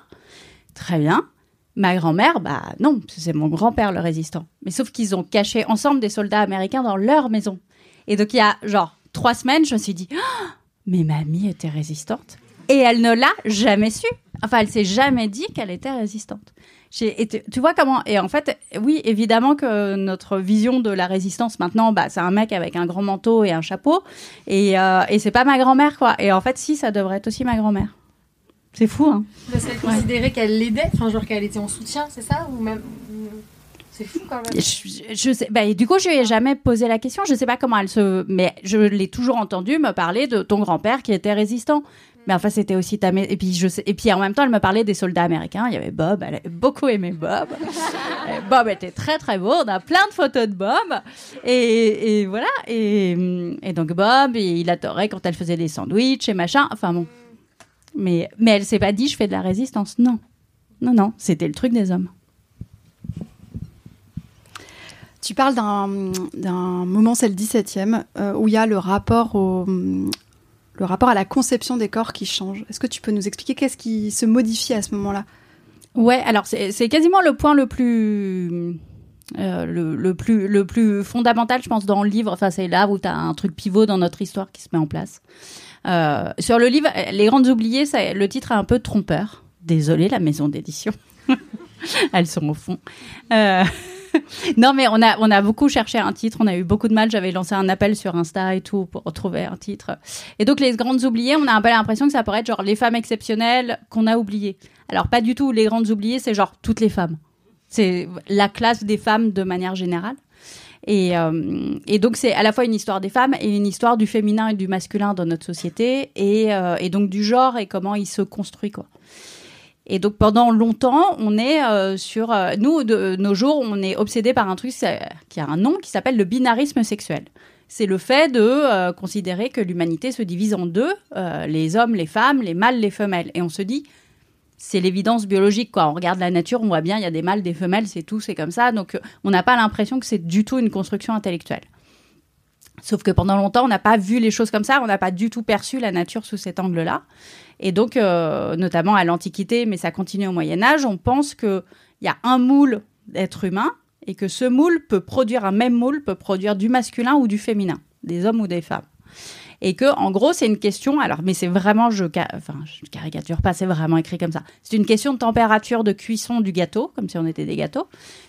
Très bien. Ma grand-mère, bah non, c'est mon grand-père le résistant. Mais sauf qu'ils ont caché ensemble des soldats américains dans leur maison. Et donc il y a genre trois semaines, je me suis dit, Ah, mais mamie était résistante. Et elle ne l'a jamais su. Enfin, elle s'est jamais dit qu'elle était résistante. J'ai- et tu, vois comment Et en fait, oui, évidemment que notre vision de la résistance maintenant, bah, c'est un mec avec un grand manteau et un chapeau, et, euh, et c'est pas ma grand-mère, quoi. Et en fait, si, ça devrait être aussi ma grand-mère. C'est fou, hein Parce qu'elle considérait qu'elle l'aidait, enfin, genre qu'elle était en soutien, c'est ça Ou même. C'est fou quand même. je, je sais, bah, et du coup, je lui ai jamais posé la question. Je sais pas comment elle se, mais je l'ai toujours entendu me parler de ton grand-père qui était résistant. Mais enfin, c'était aussi ta et puis je sais, et puis en même temps, elle me parlait des soldats américains. Il y avait Bob. Elle a beaucoup aimé Bob. Et Bob était très très beau. On a plein de photos de Bob. Et, et voilà. Et, et donc Bob, il adorait quand elle faisait des sandwichs et machin. Enfin bon. Mais mais elle s'est pas dit je fais de la résistance. Non, non non. C'était le truc des hommes. Tu parles d'un d'un moment, c'est le 17e, euh, où il y a le rapport, au, le rapport à la conception des corps qui change. Est-ce que tu peux nous expliquer qu'est-ce qui se modifie à ce moment-là? Ouais, alors c'est quasiment le point le plus euh, le, le plus le plus fondamental, je pense, dans le livre. Enfin, c'est là où tu as un truc pivot dans notre histoire qui se met en place. Euh, sur le livre, Les Grandes Oubliées, ça, le titre est un peu trompeur. Désolée, la maison d'édition. Elles sont au fond. Euh, non, mais on a, on a beaucoup cherché un titre, on a eu beaucoup de mal. J'avais lancé un appel sur Insta et tout pour retrouver un titre. Et donc, Les Grandes Oubliées, on a un peu l'impression que ça pourrait être genre les femmes exceptionnelles qu'on a oubliées. Alors, pas du tout. Les Grandes Oubliées, c'est genre toutes les femmes. C'est la classe des femmes de manière générale. Et, euh, donc, c'est à la fois une histoire des femmes et une histoire du féminin et du masculin dans notre société, et, euh, et donc du genre et comment il se construit, quoi. Et donc pendant longtemps, on est euh, sur euh, nous de nos jours, on est obsédé par un truc qui a un nom qui s'appelle le binarisme sexuel. C'est le fait de euh, considérer que l'humanité se divise en deux, les hommes, les femmes, les mâles, les femelles. Et on se dit, c'est l'évidence biologique, quoi. On regarde la nature, on voit bien, il y a des mâles, des femelles, c'est tout, c'est comme ça. Donc, on n'a pas l'impression que c'est du tout une construction intellectuelle. Sauf que pendant longtemps, on n'a pas vu les choses comme ça, on n'a pas du tout perçu la nature sous cet angle-là. Et donc, euh, notamment à l'Antiquité, mais ça continue au Moyen Âge, on pense qu'il y a un moule d'être humain et que ce moule peut produire, un même moule peut produire du masculin ou du féminin, des hommes ou des femmes. Et que, en gros, c'est une question, alors, mais c'est vraiment, je, enfin, je caricature pas, c'est vraiment écrit comme ça. C'est une question de température de cuisson du gâteau, comme si on était des gâteaux.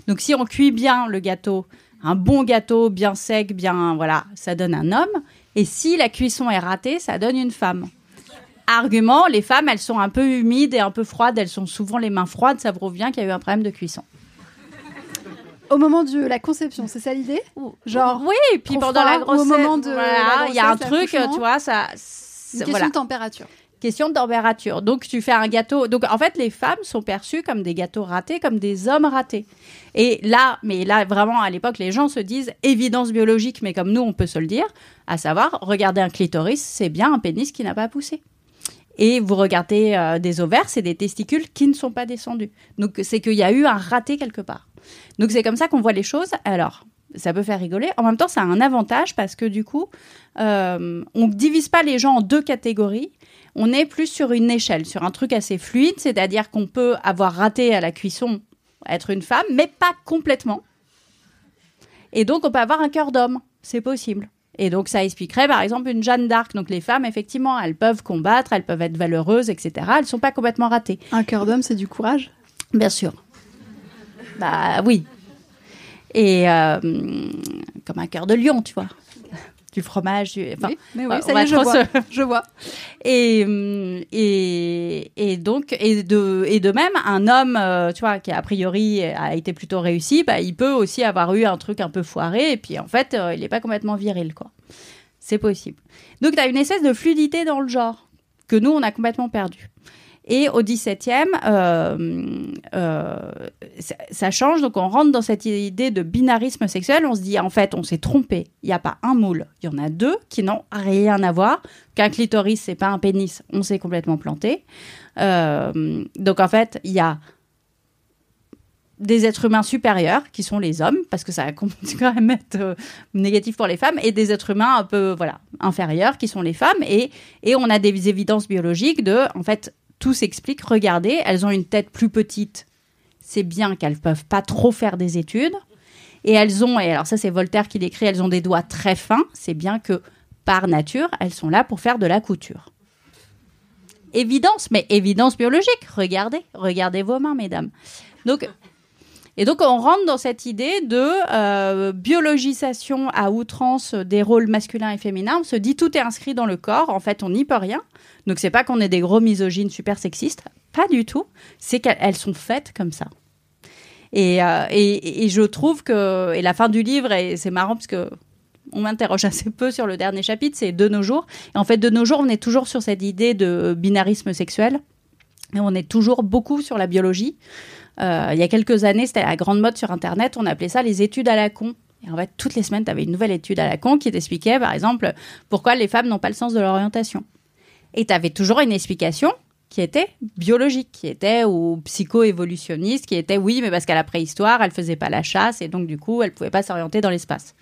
Donc, si on cuit bien le gâteau, un bon gâteau, bien sec, bien, voilà, ça donne un homme. Et si la cuisson est ratée, ça donne une femme. Argument, les femmes, elles sont un peu humides et un peu froides, elles sont souvent les mains froides, ça prouve bien qu'il y a eu un problème de cuisson. Au moment de la conception, c'est ça l'idée? Genre, oui, et puis pendant froid, la au grossesse, moment de voilà, il y a un truc, l'accouchement. tu vois, ça, une c'est- question voilà, de température. Question de température. Donc tu fais un gâteau. Donc en fait, les femmes sont perçues comme des gâteaux ratés, comme des hommes ratés. Et là, mais là vraiment à l'époque, les gens se disent évidence biologique, mais comme nous on peut se le dire, à savoir, regardez un clitoris, c'est bien un pénis qui n'a pas poussé. Et vous regardez euh, des ovaires, c'est des testicules qui ne sont pas descendus. Donc c'est qu'il y a eu un raté quelque part. Donc c'est comme ça qu'on voit les choses. Alors ça peut faire rigoler. En même temps, ça a un avantage parce que du coup, euh, on ne divise pas les gens en deux catégories. On est plus sur une échelle, sur un truc assez fluide, c'est-à-dire qu'on peut avoir raté à la cuisson, être une femme, mais pas complètement. Et donc, on peut avoir un cœur d'homme. C'est possible. Et donc, ça expliquerait, par exemple, une Jeanne d'Arc. Donc, les femmes, effectivement, elles peuvent combattre, elles peuvent être valeureuses, etc. Elles sont pas complètement ratées. Un cœur d'homme, c'est du courage? Bien sûr. Bah oui. Et euh, comme un cœur de lion, tu vois. Du fromage, du... Enfin, oui, mais oui, on ça y va est, je vois. se- je vois. Et, hum, et, et donc, et de, et de même, un homme, euh, tu vois, qui a priori a été plutôt réussi, bah, il peut aussi avoir eu un truc un peu foiré, et puis en fait, euh, il n'est pas complètement viril, quoi. C'est possible. Donc, tu as une espèce de fluidité dans le genre, que nous, on a complètement perdu. Et au 17e, euh, euh, ça, change, donc on rentre dans cette idée de binarisme sexuel. On se dit, en fait, on s'est trompé. Il n'y a pas un moule, il y en a deux qui n'ont rien à voir. Qu'un clitoris, c'est pas un pénis, on s'est complètement planté. Euh, donc en fait, il y a des êtres humains supérieurs qui sont les hommes parce que ça va quand même être négatif pour les femmes et des êtres humains un peu voilà inférieures qui sont les femmes et, et on a des évidences biologiques de, en fait, tout s'explique. Regardez, elles ont une tête plus petite. C'est bien qu'elles peuvent pas trop faire des études. Et elles ont, et alors ça c'est Voltaire qui l'écrit, elles ont des doigts très fins. C'est bien que par nature, elles sont là pour faire de la couture. Évidence, mais évidence biologique. Regardez, regardez vos mains, mesdames. Donc, et donc on rentre dans cette idée de euh, biologisation à outrance des rôles masculins et féminins. On se dit tout est inscrit dans le corps. En fait, on n'y peut rien. Donc c'est pas qu'on est des gros misogynes super sexistes, pas du tout. C'est qu'elles sont faites comme ça. Et, euh, et, je trouve que et la fin du livre et c'est marrant parce que on m'interroge assez peu sur le dernier chapitre, c'est de nos jours. Et en fait, de nos jours, on est toujours sur cette idée de binarisme sexuel. Et on est toujours beaucoup sur la biologie. Euh, il y a quelques années, c'était la grande mode sur Internet, on appelait ça les études à la con. Et en fait, toutes les semaines, tu avais une nouvelle étude à la con qui t'expliquait, par exemple, pourquoi les femmes n'ont pas le sens de l'orientation. Et tu avais toujours une explication qui était biologique, qui était ou psycho-évolutionniste, qui était oui, mais parce qu'à la préhistoire, elle faisait pas la chasse et donc du coup, elle pouvait pas s'orienter dans l'espace.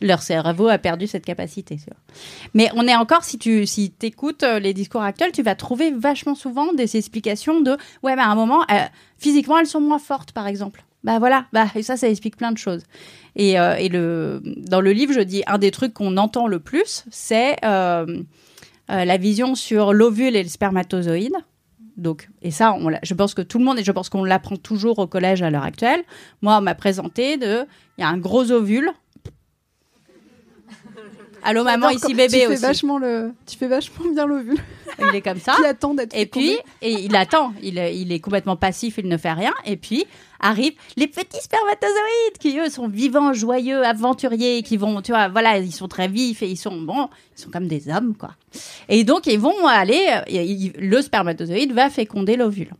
Leur cerveau a perdu cette capacité. Mais on est encore, si tu si écoutes euh, les discours actuels, tu vas trouver vachement souvent des explications de ouais, mais à un moment, euh, physiquement, elles sont moins fortes, par exemple. Bah voilà, bah, et ça, ça explique plein de choses. Et, euh, et le, dans le livre, je dis un des trucs qu'on entend le plus, c'est la vision sur l'ovule et le spermatozoïde. Donc, et ça, je pense que tout le monde, et je pense qu'on l'apprend toujours au collège à l'heure actuelle. Moi, on m'a présenté de, il y a un gros ovule. Allô maman, ici bébé tu aussi. Fais vachement le, tu fais vachement bien l'ovule. Il est comme ça. il attend d'être Et puis, et il attend. Il, il est complètement passif, il ne fait rien. Et puis, arrivent les petits spermatozoïdes qui eux sont vivants, joyeux, aventuriers, qui vont, tu vois, voilà, ils sont très vifs et ils sont bon, ils sont comme des hommes quoi. Et donc ils vont aller, le spermatozoïde va féconder l'ovule.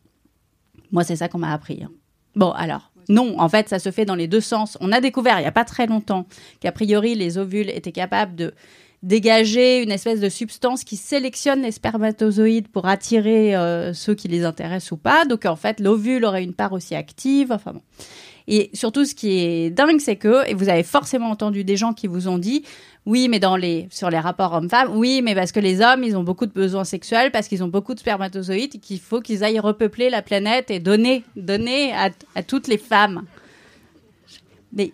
Moi c'est ça qu'on m'a appris. Hein. Bon alors. Non, en fait, ça se fait dans les deux sens. On a découvert il n'y a pas très longtemps qu'a priori les ovules étaient capables de dégager une espèce de substance qui sélectionne les spermatozoïdes pour attirer euh, ceux qui les intéressent ou pas. Donc en fait, l'ovule aurait une part aussi active. Enfin bon. Et surtout, ce qui est dingue, c'est que, et vous avez forcément entendu des gens qui vous ont dit, oui, mais dans les, sur les rapports hommes-femmes, oui, mais parce que les hommes, ils ont beaucoup de besoins sexuels, parce qu'ils ont beaucoup de spermatozoïdes, qu'il faut qu'ils aillent repeupler la planète et donner, donner à, toutes les femmes. Mais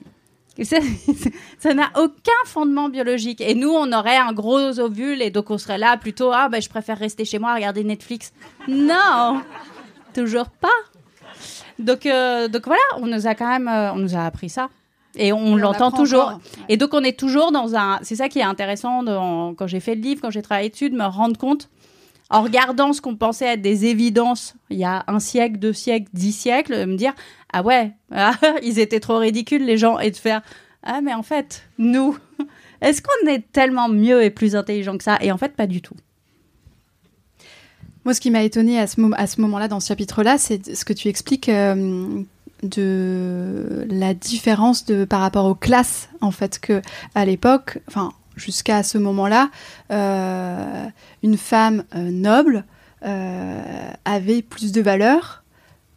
ça n'a aucun fondement biologique. Et nous, on aurait un gros ovule et donc on serait là plutôt, ah ben je préfère rester chez moi à regarder Netflix. Non, toujours pas. Donc, euh, donc voilà, on nous a quand même, euh, on nous a appris ça. Et on, l'entend toujours. Et donc on est toujours dans un. C'est ça qui est intéressant quand j'ai fait le livre, quand j'ai travaillé dessus, de me rendre compte en regardant ce qu'on pensait être des évidences il y a un siècle, deux siècles, dix siècles, de me dire ah ouais, ah, ils étaient trop ridicules les gens et de faire ah mais en fait nous, est-ce qu'on est tellement mieux et plus intelligent que ça? Et en fait pas du tout. Moi, ce qui m'a étonné à ce, à ce moment-là, dans ce chapitre-là, c'est ce que tu expliques euh, de la différence de, par rapport aux classes, en fait, que à l'époque, enfin, jusqu'à ce moment-là, euh, une femme euh, noble euh, avait plus de valeur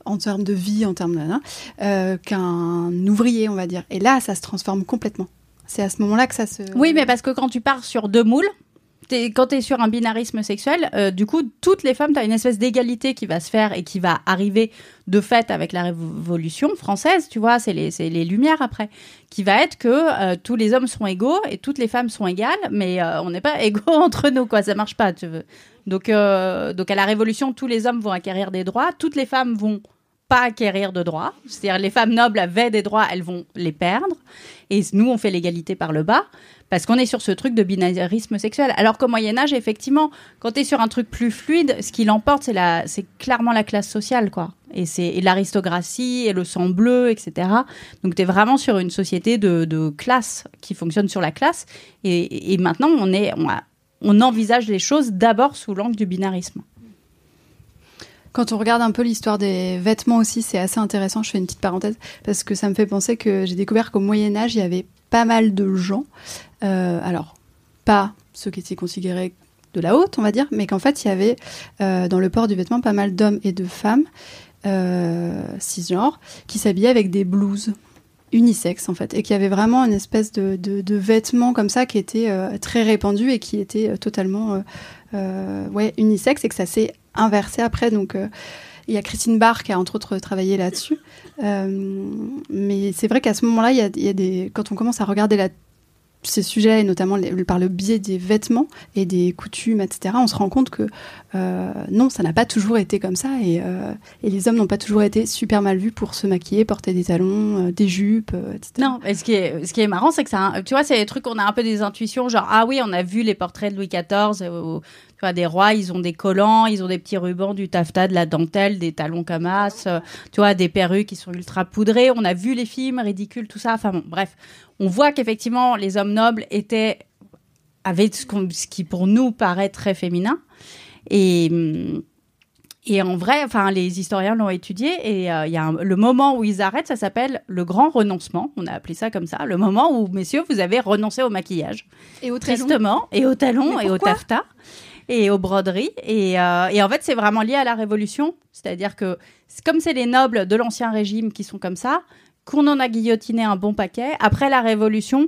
en termes de vie, en termes de qu'un ouvrier, on va dire. Et là, ça se transforme complètement. C'est à ce moment-là que ça se. Oui, mais parce que quand tu pars sur deux moules, quand tu es sur un binarisme sexuel, euh, du coup, toutes les femmes, tu as une espèce d'égalité qui va se faire et qui va arriver de fait avec la Révolution française, tu vois, c'est les, les, Lumières après, qui va être que euh, tous les hommes sont égaux et toutes les femmes sont égales, mais euh, on n'est pas égaux entre nous, quoi, ça marche pas, tu veux. Donc, donc à la Révolution, tous les hommes vont acquérir des droits, toutes les femmes vont pas acquérir de droits. C'est-à-dire les femmes nobles avaient des droits, elles vont les perdre. Et nous, on fait l'égalité par le bas parce qu'on est sur ce truc de binarisme sexuel. Alors qu'au Moyen Âge, effectivement, quand tu es sur un truc plus fluide, ce qui l'emporte, c'est la, c'est clairement la classe sociale, quoi. Et c'est l'aristocratie et le sang bleu, etc. Donc tu es vraiment sur une société de, de, classe qui fonctionne sur la classe. Et, maintenant, on est, on, on envisage les choses d'abord sous l'angle du binarisme. Quand on regarde un peu l'histoire des vêtements aussi, c'est assez intéressant. Je fais une petite parenthèse parce que ça me fait penser que j'ai découvert qu'au Moyen Âge, il y avait pas mal de gens, euh, alors pas ceux qui étaient considérés de la haute, on va dire, mais qu'en fait, il y avait euh, dans le port du vêtement pas mal d'hommes et de femmes euh, cisgenres qui s'habillaient avec des blouses. unisexe en fait et qui avait vraiment une espèce de, de, vêtement comme ça qui était euh, très répandu et qui était totalement euh, ouais unisexe et que ça s'est inversé après donc euh, il y a Christine Barr qui a entre autres travaillé là-dessus Euh, mais c'est vrai qu'à ce moment-là il y a, des quand on commence à regarder ces sujets, et notamment par le biais des vêtements et des coutumes, etc., on se rend compte que euh, non, ça n'a pas toujours été comme ça, et, et les hommes n'ont pas toujours été super mal vus pour se maquiller, porter des talons, des jupes, etc. Non, et ce qui est, ce qui est marrant, c'est que ça, tu vois, c'est des trucs, on a un peu des intuitions, genre, ah oui, on a vu les portraits de Louis XIV, tu vois, des rois, ils ont des collants, ils ont des petits rubans, du taffetas, de la dentelle, des talons comme as, euh, tu vois, des perruques qui sont ultra poudrées. On a vu les films ridicules, tout ça. Enfin bon, bref. On voit qu'effectivement, les hommes nobles étaient, avaient ce, qui pour nous paraît très féminin. Et, hum, et en vrai, enfin, les historiens l'ont étudié et euh, il y a un- le moment où ils arrêtent, ça s'appelle le grand renoncement. On a appelé ça comme ça. Le moment où, messieurs, vous avez renoncé au maquillage. Et au talon. Tristement, et au talon, et au taffetas, et aux broderies. Et, euh, et en fait, c'est vraiment lié à la Révolution. C'est-à-dire que, comme c'est les nobles de l'Ancien Régime qui sont comme ça, qu'on en a guillotiné un bon paquet, après la Révolution,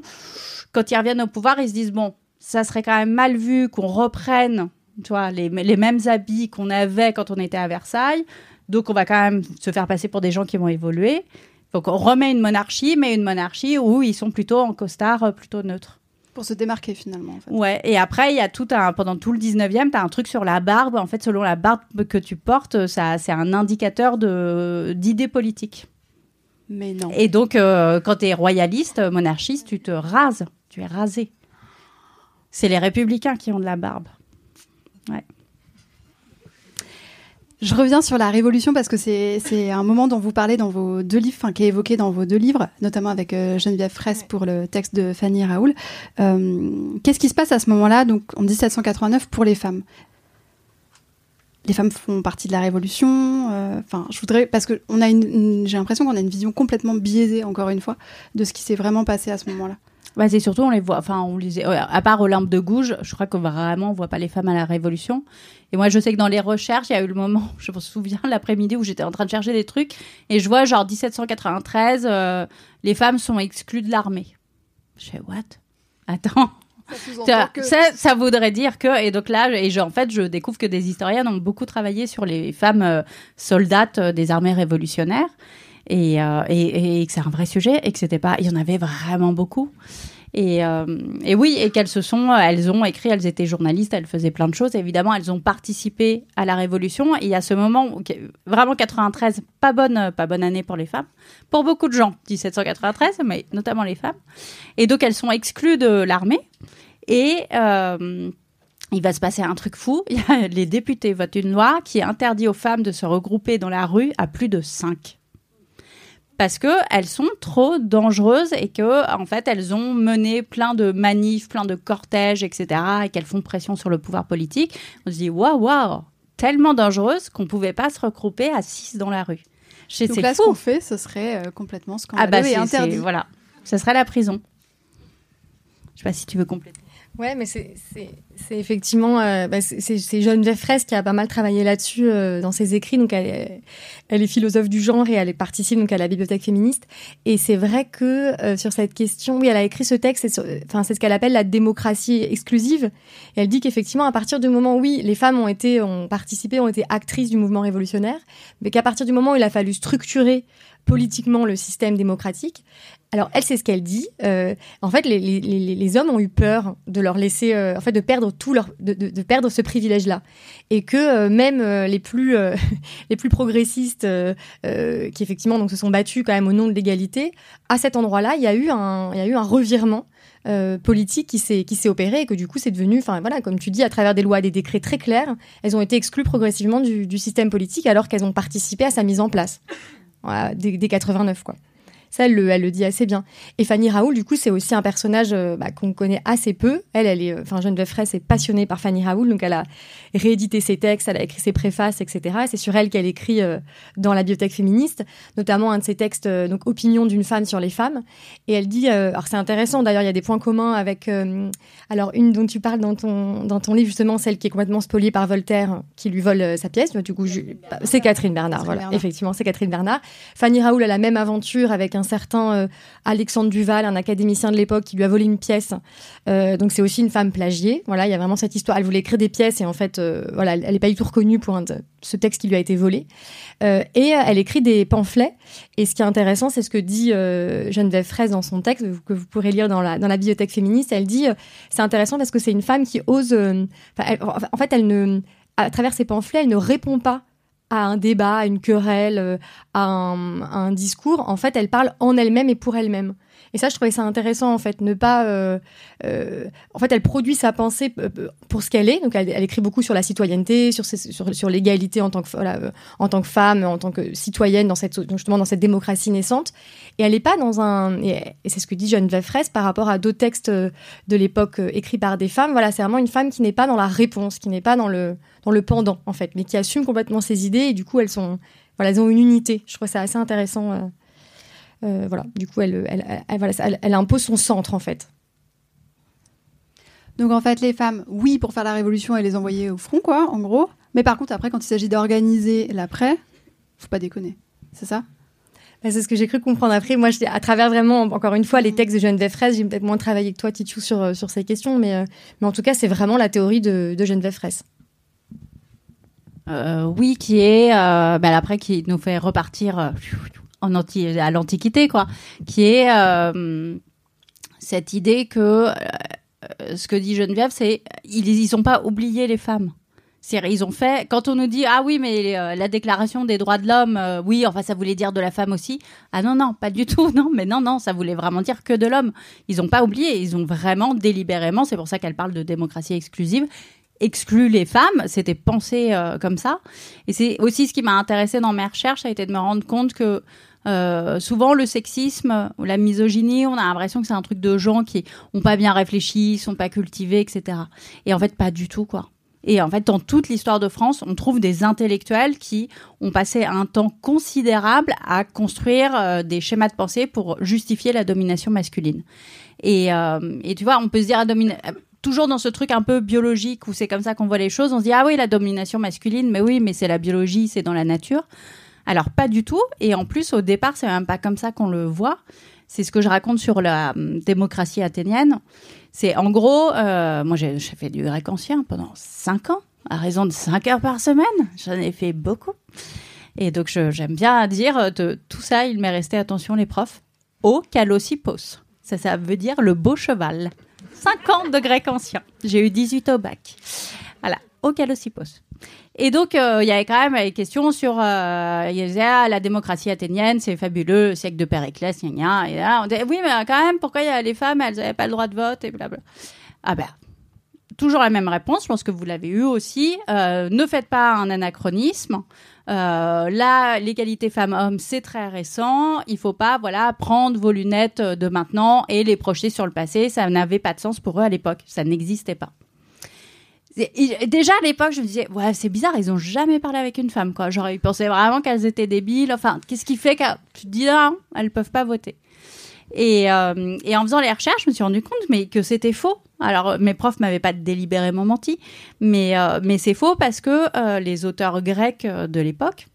quand ils reviennent au pouvoir, ils se disent, bon, ça serait quand même mal vu qu'on reprenne tu vois, les, les mêmes habits qu'on avait quand on était à Versailles. Donc, on va quand même se faire passer pour des gens qui vont évoluer. Donc, on remet une monarchie, mais une monarchie où ils sont plutôt en costard, euh, plutôt neutre. Pour se démarquer finalement. En fait. Ouais, et après, il y a tout un, pendant tout le 19e, tu as un truc sur la barbe. En fait, selon la barbe que tu portes, ça, c'est un indicateur de, d'idées politiques. Mais non. Et donc, euh, quand tu es royaliste, monarchiste, tu te rases. Tu es rasé. C'est les républicains qui ont de la barbe. Je reviens sur la Révolution parce que c'est un moment dont vous parlez dans vos deux livres, enfin qui est évoqué dans vos deux livres, notamment avec euh, Geneviève Fraisse pour le texte de Fanny Raoul. Euh, Qu'est-ce qui se passe à ce moment-là, donc en 1789, pour les femmes? Les femmes font partie de la Révolution. euh, Enfin, je voudrais parce que on a une, une- j'ai l'impression qu'on a une vision complètement biaisée, encore une fois, de ce qui s'est vraiment passé à ce moment-là. Bah, c'est surtout, on les voit, enfin, on les, à part Olympe de Gouges, je crois qu'on vraiment, on voit pas les femmes à la Révolution. Et moi, je sais que dans les recherches, il y a eu le moment, je me souviens, l'après-midi où j'étais en train de chercher des trucs, et je vois, genre, 1793, euh, les femmes sont exclues de l'armée. Je fais, what? Attends. Ça, ça, ça voudrait dire que, et donc là, et je- en fait, je découvre que des historiennes ont beaucoup travaillé sur les femmes euh, soldates euh, des armées révolutionnaires, et, euh, et, et que c'est un vrai sujet, et que c'était pas, il y en avait vraiment beaucoup. Et, euh, et oui, et qu'elles se sont, elles ont écrit, elles étaient journalistes, elles faisaient plein de choses. Évidemment, elles ont participé à la Révolution. Et a ce moment, vraiment 93, pas bonne, pas bonne année pour les femmes, pour beaucoup de gens, 1793, mais notamment les femmes. Et donc elles sont exclues de l'armée. Et euh, il va se passer un truc fou. Les députés votent une loi qui interdit aux femmes de se regrouper dans la rue à plus de 5 parce que elles sont trop dangereuses et que en fait elles ont mené plein de manifs, plein de cortèges, etc. et qu'elles font pression sur le pouvoir politique. On se dit waouh waouh, tellement dangereuse qu'on pouvait pas se regrouper à 6 dans la rue. Je- Donc C'est là, ce qu'on fait, ce serait euh, complètement Ah scandaleux bah et c'est interdit. c'est- voilà, ça serait la prison. Je sais pas si tu veux compléter. Ouais, mais c'est c'est- effectivement euh, bah, c'est- Geneviève Fraisse qui a pas mal travaillé là-dessus euh, dans ses écrits. Donc elle est, philosophe du genre et elle participe donc à la bibliothèque féministe. Et c'est vrai que euh, sur cette question, oui, elle a écrit ce texte. Enfin, c'est ce qu'elle appelle la démocratie exclusive. Et elle dit qu'effectivement, à partir du moment où oui, les femmes ont été, ont participé, ont été actrices du mouvement révolutionnaire, mais qu'à partir du moment où il a fallu structurer politiquement le système démocratique. Alors elle, c'est ce qu'elle dit. En fait, les, hommes ont eu peur de leur laisser, en fait, de perdre tout leur, de, perdre ce privilège-là, et que euh, même euh, les plus euh, les plus progressistes, qui effectivement donc se sont battus quand même au nom de l'égalité, à cet endroit-là, il y a eu un, il y a eu un revirement. politique qui s'est qui s'est opéré et que du coup c'est devenu enfin voilà comme tu dis à travers des lois des décrets très clairs elles ont été exclues progressivement du, du système politique alors qu'elles ont participé à sa mise en place voilà, dès, dès 89 quoi ça, elle le, elle le dit assez bien. Et Fanny Raoul, du coup, c'est aussi un personnage euh, bah, qu'on connaît assez peu. Elle, elle est, euh, enfin, Geneviève Fraisse est passionnée par Fanny Raoul, donc elle a réédité ses textes, elle a écrit ses préfaces, etc. Et c'est sur elle qu'elle écrit euh, dans la bibliothèque féministe, notamment un de ses textes, euh, donc Opinion d'une femme sur les femmes. Et elle dit, alors c'est intéressant, d'ailleurs, il y a des points communs avec, alors une dont tu parles dans ton, dans ton livre, justement, celle qui est complètement spoliée par Voltaire, qui lui vole sa pièce. Du coup, c'est Catherine Bernard, Catherine voilà. Bernard. Effectivement, c'est Catherine Bernard. Fanny Raoul a la même aventure avec un un certain Alexandre Duval, un académicien de l'époque, qui lui a volé une pièce. donc c'est aussi une femme plagiée. Voilà, il y a vraiment cette histoire. Elle voulait écrire des pièces et en fait, voilà, elle n'est pas du tout reconnue pour ce texte qui lui a été volé. et elle écrit des pamphlets. Et ce qui est intéressant, c'est ce que dit Geneviève Fraisse dans son texte, que vous pourrez lire dans la, dans la bibliothèque féministe. Elle dit, c'est intéressant parce que c'est une femme qui ose. en fait, elle ne à travers ses pamphlets, elle ne répond pas à un débat, à une querelle, euh, à un, discours. En fait, elle parle en elle-même et pour elle-même. Et ça, je trouvais ça intéressant, en fait, ne pas... Euh, euh, en fait, elle produit sa pensée pour ce qu'elle est. Donc, elle, écrit beaucoup sur la citoyenneté, sur, sur, sur l'égalité en tant que en tant que femme, en tant que citoyenne dans cette justement dans cette démocratie naissante. Et elle n'est pas dans un... Et, c'est ce que dit Geneviève Fraisse par rapport à d'autres textes de l'époque écrits par des femmes. Voilà, c'est vraiment une femme qui n'est pas dans la réponse, qui n'est pas dans le dans le pendant en fait, mais qui assume complètement ses idées et du coup elles sont voilà elles ont une unité. Je trouve ça assez intéressant. Euh, euh, voilà, du coup elle elle, elle, voilà, elle, impose son centre en fait. Donc en fait les femmes, oui pour faire la révolution et les envoyer au front quoi, en gros. Mais par contre après quand il s'agit d'organiser l'après, faut pas déconner. C'est ça? Bah, c'est ce que j'ai cru comprendre après. Moi, à travers vraiment, encore une fois, les textes de Geneviève Fraisse, j'ai peut-être moins travaillé que toi, Tichou, sur, sur ces questions, mais, mais en tout cas, c'est vraiment la théorie de, de Geneviève Fraisse. Euh, oui, qui est, euh, ben après, qui nous fait repartir euh, en anti, à l'Antiquité, quoi, qui est cette idée que ce que dit Geneviève, c'est ils ils ont pas oublié les femmes. Ils ont fait quand on nous dit ah oui mais la déclaration des droits de l'homme oui enfin ça voulait dire de la femme aussi ah non non pas du tout non mais non non ça voulait vraiment dire que de l'homme ils ont pas oublié ils ont vraiment délibérément c'est pour ça qu'elle parle de démocratie exclusive exclut les femmes. C'était pensé euh, comme ça. Et c'est aussi ce qui m'a intéressé dans mes recherches, ça a été de me rendre compte que euh, souvent le sexisme ou la misogynie, on a l'impression que c'est un truc de gens qui ont pas bien réfléchi, sont pas cultivés, etc. Et en fait, pas du tout, quoi. Et en fait, dans toute l'histoire de France, on trouve des intellectuels qui ont passé un temps considérable à construire euh, des schémas de pensée pour justifier la domination masculine. Et, et tu vois, on peut se dire dominer toujours dans ce truc un peu biologique où c'est comme ça qu'on voit les choses. On se dit ah oui la domination masculine, mais oui mais c'est la biologie, c'est dans la nature. Alors pas du tout. Et en plus au départ c'est même pas comme ça qu'on le voit. C'est ce que je raconte sur la hum, démocratie athénienne. C'est en gros, euh, moi j'ai fait du grec ancien pendant cinq ans, à raison de cinq heures par semaine. J'en ai fait beaucoup. Et donc j'aime bien dire de tout ça, il m'est resté attention les profs au calosipos. Ça, ça veut dire le beau cheval. 50 de grec ancien. J'ai eu 18 au bac. Voilà, au Calosipos. Et donc, euh, il y avait quand même des questions sur euh, il ah, la démocratie athénienne, c'est fabuleux, le siècle de Périclès, gna, gna. Et là, on dit, oui, mais quand même, pourquoi y a les femmes, elles n'avaient pas le droit de vote et blablabla. Ah ben, toujours la même réponse, je pense que vous l'avez eu aussi. Euh, ne faites pas un anachronisme. Là, l'égalité femmes-hommes, c'est très récent. Il faut pas, voilà, prendre vos lunettes de maintenant et les projeter sur le passé. Ça n'avait pas de sens pour eux à l'époque. Ça n'existait pas. Déjà à l'époque, je me disais, ouais, c'est bizarre, ils ont jamais parlé avec une femme, quoi. J'aurais pensé vraiment qu'elles étaient débiles. Enfin, qu'est-ce qui fait que tu te elles peuvent pas voter. Et, euh, et, en faisant les recherches, je me suis rendu compte mais que c'était faux. Alors mes profs m'avaient pas délibérément menti, mais euh, c'est faux parce que euh, les auteurs grecs de l'époque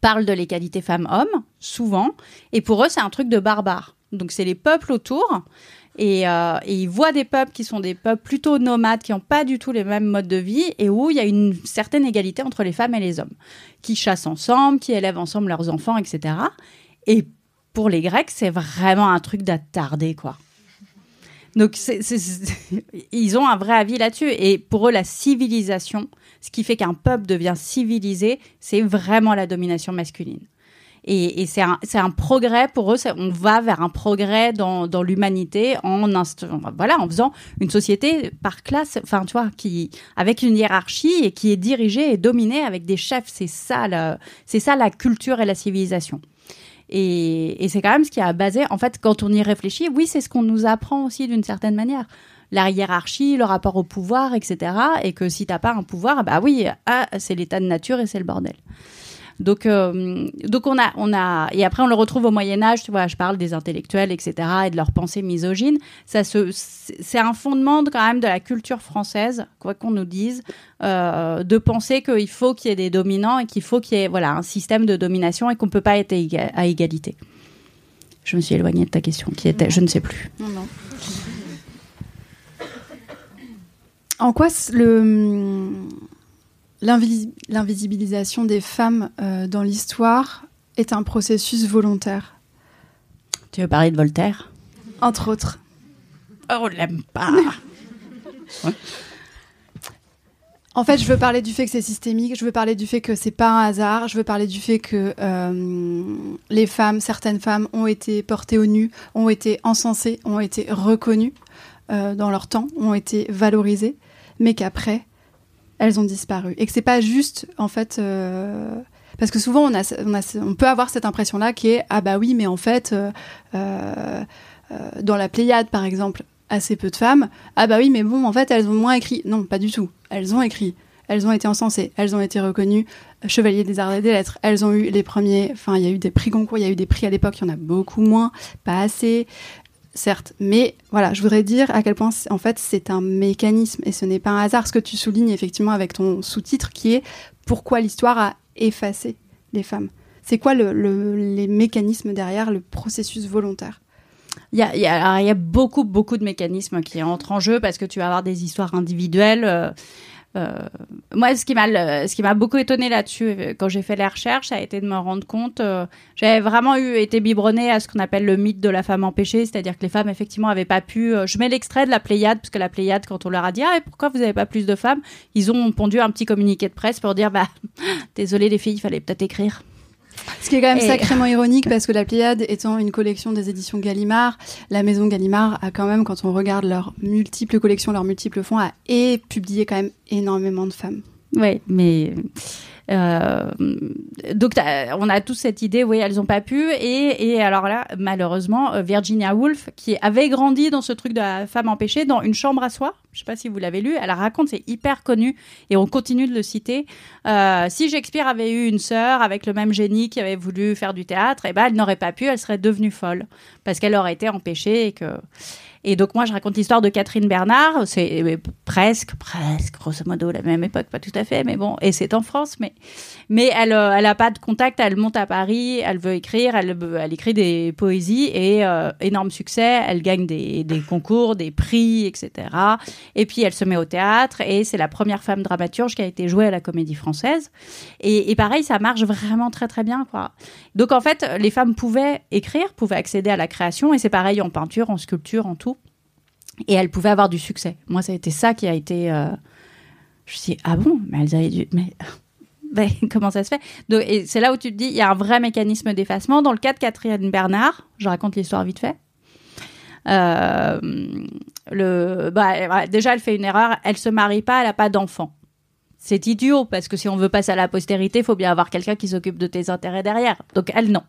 parlent de l'égalité femmes-hommes souvent, et pour eux c'est un truc de barbare. Donc c'est les peuples autour. Et, et, ils voient des peuples qui sont des peuples plutôt nomades, qui n'ont pas du tout les mêmes modes de vie, et où il y a une certaine égalité entre les femmes et les hommes, qui chassent ensemble, qui élèvent ensemble leurs enfants, etc. Et pour les Grecs, c'est vraiment un truc d'attardé, quoi. Donc, ils ont un vrai avis là-dessus. Et pour eux, la civilisation, ce qui fait qu'un peuple devient civilisé, c'est vraiment la domination masculine. Et, c'est un, progrès pour eux. On va vers un progrès dans, l'humanité en voilà, en faisant une société par classe, enfin, tu qui avec une hiérarchie et qui est dirigée et dominée avec des chefs. C'est ça, c'est ça la culture et la civilisation. Et, c'est quand même ce qui a basé, en fait, quand on y réfléchit, oui, c'est ce qu'on nous apprend aussi d'une certaine manière. La hiérarchie, le rapport au pouvoir, etc. Et que si t'as pas un pouvoir, bah oui, ah, c'est l'état de nature et c'est le bordel. Donc, euh, donc on a, on a, et après on le retrouve au Moyen Âge. Tu vois, je parle des intellectuels, etc., et de leurs pensées misogynes. Ça se, c'est un fondement quand même de la culture française, quoi qu'on nous dise, euh, de penser qu'il faut qu'il y ait des dominants et qu'il faut qu'il y ait, voilà, un système de domination et qu'on peut pas être à égalité. Je me suis éloignée de ta question, qui était, je ne sais plus. Non, non. En quoi le l'invisibilisation des femmes euh, dans l'histoire est un processus volontaire, Tu veux parler de Voltaire? Entre autres. Oh, on l'aime pas. En fait, je veux parler du fait que c'est systémique, je veux parler du fait que c'est pas un hasard, je veux parler du fait que euh, les femmes, certaines femmes, ont été portées au nu, ont été encensées, ont été reconnues euh, dans leur temps, ont été valorisées, mais qu'après, elles ont disparu. Et que c'est pas juste, en fait. euh, parce que souvent, on, a, on, a- on peut avoir cette impression-là qui est Ah bah oui, mais en fait, euh, euh, dans la Pléiade, par exemple, assez peu de femmes. Ah bah oui, mais bon, en fait, elles ont moins écrit. Non, pas du tout. Elles ont écrit. Elles ont été encensées. Elles ont été reconnues chevaliers des arts et des lettres. Elles ont eu les premiers. Enfin, il y a eu des prix concours, il y a eu des prix à l'époque, il y en a beaucoup moins, pas assez, certes. Mais voilà, je voudrais dire à quel point, en fait, c'est un mécanisme et ce n'est pas un hasard. Ce que tu soulignes effectivement avec ton sous-titre qui est pourquoi l'histoire a effacé les femmes? C'est quoi le- le- les mécanismes derrière le processus volontaire? Il y a, y a- y a beaucoup, beaucoup de mécanismes qui entrent en jeu parce que tu vas avoir des histoires individuelles. euh, moi, ce qui m'a, beaucoup étonné là-dessus, euh, quand j'ai fait les recherches, a été de me rendre compte. euh, j'avais vraiment eu été biberonnée à ce qu'on appelle le mythe de la femme empêchée, c'est-à-dire que les femmes effectivement avaient pas pu. euh, je mets l'extrait de la Pléiade parce que la Pléiade, quand on leur a dit ah et pourquoi vous n'avez pas plus de femmes, ils ont pondu un petit communiqué de presse pour dire bah désolé les filles, il fallait peut-être écrire. Ce qui est quand même Et- sacrément ironique parce que la Pléiade étant une collection des éditions Gallimard, la maison Gallimard a quand même, quand on regarde leurs multiples collections, leurs multiples fonds, a et publié quand même énormément de femmes. Oui, mais donc t'as- on a tous cette idée, oui, elles ont pas pu. Et, alors là, malheureusement, euh, Virginia Woolf, qui avait grandi dans ce truc de la femme empêchée, dans une chambre à soi, je sais pas si vous l'avez lu, elle raconte, c'est hyper connu et on continue de le citer. Euh, si Shakespeare avait eu une sœur avec le même génie qui avait voulu faire du théâtre, eh ben elle n'aurait pas pu, elle serait devenue folle parce qu'elle aurait été empêchée et que. Et donc moi je raconte l'histoire de Catherine Bernard, c'est euh, presque, presque, grosso modo la même époque, pas tout à fait, mais bon, et c'est en France, mais mais elle euh, elle a pas de contact, elle monte à Paris, elle veut écrire, elle elle écrit des poésies et euh, énorme succès, elle gagne des, des concours, des prix, etc. Et puis elle se met au théâtre et c'est la première femme dramaturge qui a été jouée à la Comédie Française. Et, et pareil, ça marche vraiment très très bien quoi. Donc en fait, les femmes pouvaient écrire, pouvaient accéder à la création et c'est pareil en peinture, en sculpture, en tout. Et elles pouvaient avoir du succès. Moi, ça a été ça qui a été. euh, Je me suis dit, ah bon, mais elles avaient dû. Mais comment ça se fait? Et c'est là où tu te dis, il y a un vrai mécanisme d'effacement. Dans le cas de Catherine Bernard, je raconte l'histoire vite fait. Euh, le, bah, déjà, elle fait une erreur. Elle se marie pas, elle a pas d'enfant. C'est idiot parce que si on veut passer à la postérité, il faut bien avoir quelqu'un qui s'occupe de tes intérêts derrière. Donc elle non.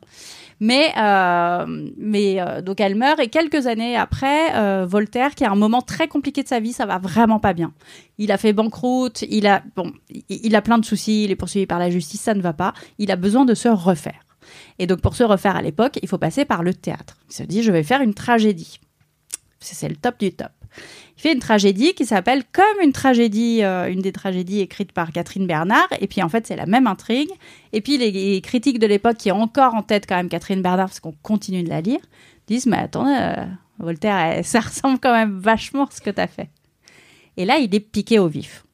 Mais euh, mais euh, donc elle meurt et quelques années après, euh, Voltaire, qui a un moment très compliqué de sa vie, ça va vraiment pas bien. Il a fait banqueroute, il a bon, il, a plein de soucis, il est poursuivi par la justice, ça ne va pas. Il a besoin de se refaire. Et donc pour se refaire à l'époque, il faut passer par le théâtre. Il se dit je vais faire une tragédie. C'est le top du top. Il fait une tragédie qui s'appelle comme une tragédie, euh, une des tragédies écrites par Catherine Bernard. Et puis en fait, c'est la même intrigue. Et puis les critiques de l'époque qui ont encore en tête quand même Catherine Bernard, parce qu'on continue de la lire, disent mais attendez, euh, Voltaire, ça ressemble quand même vachement à ce que tu as fait. Et là, il est piqué au vif.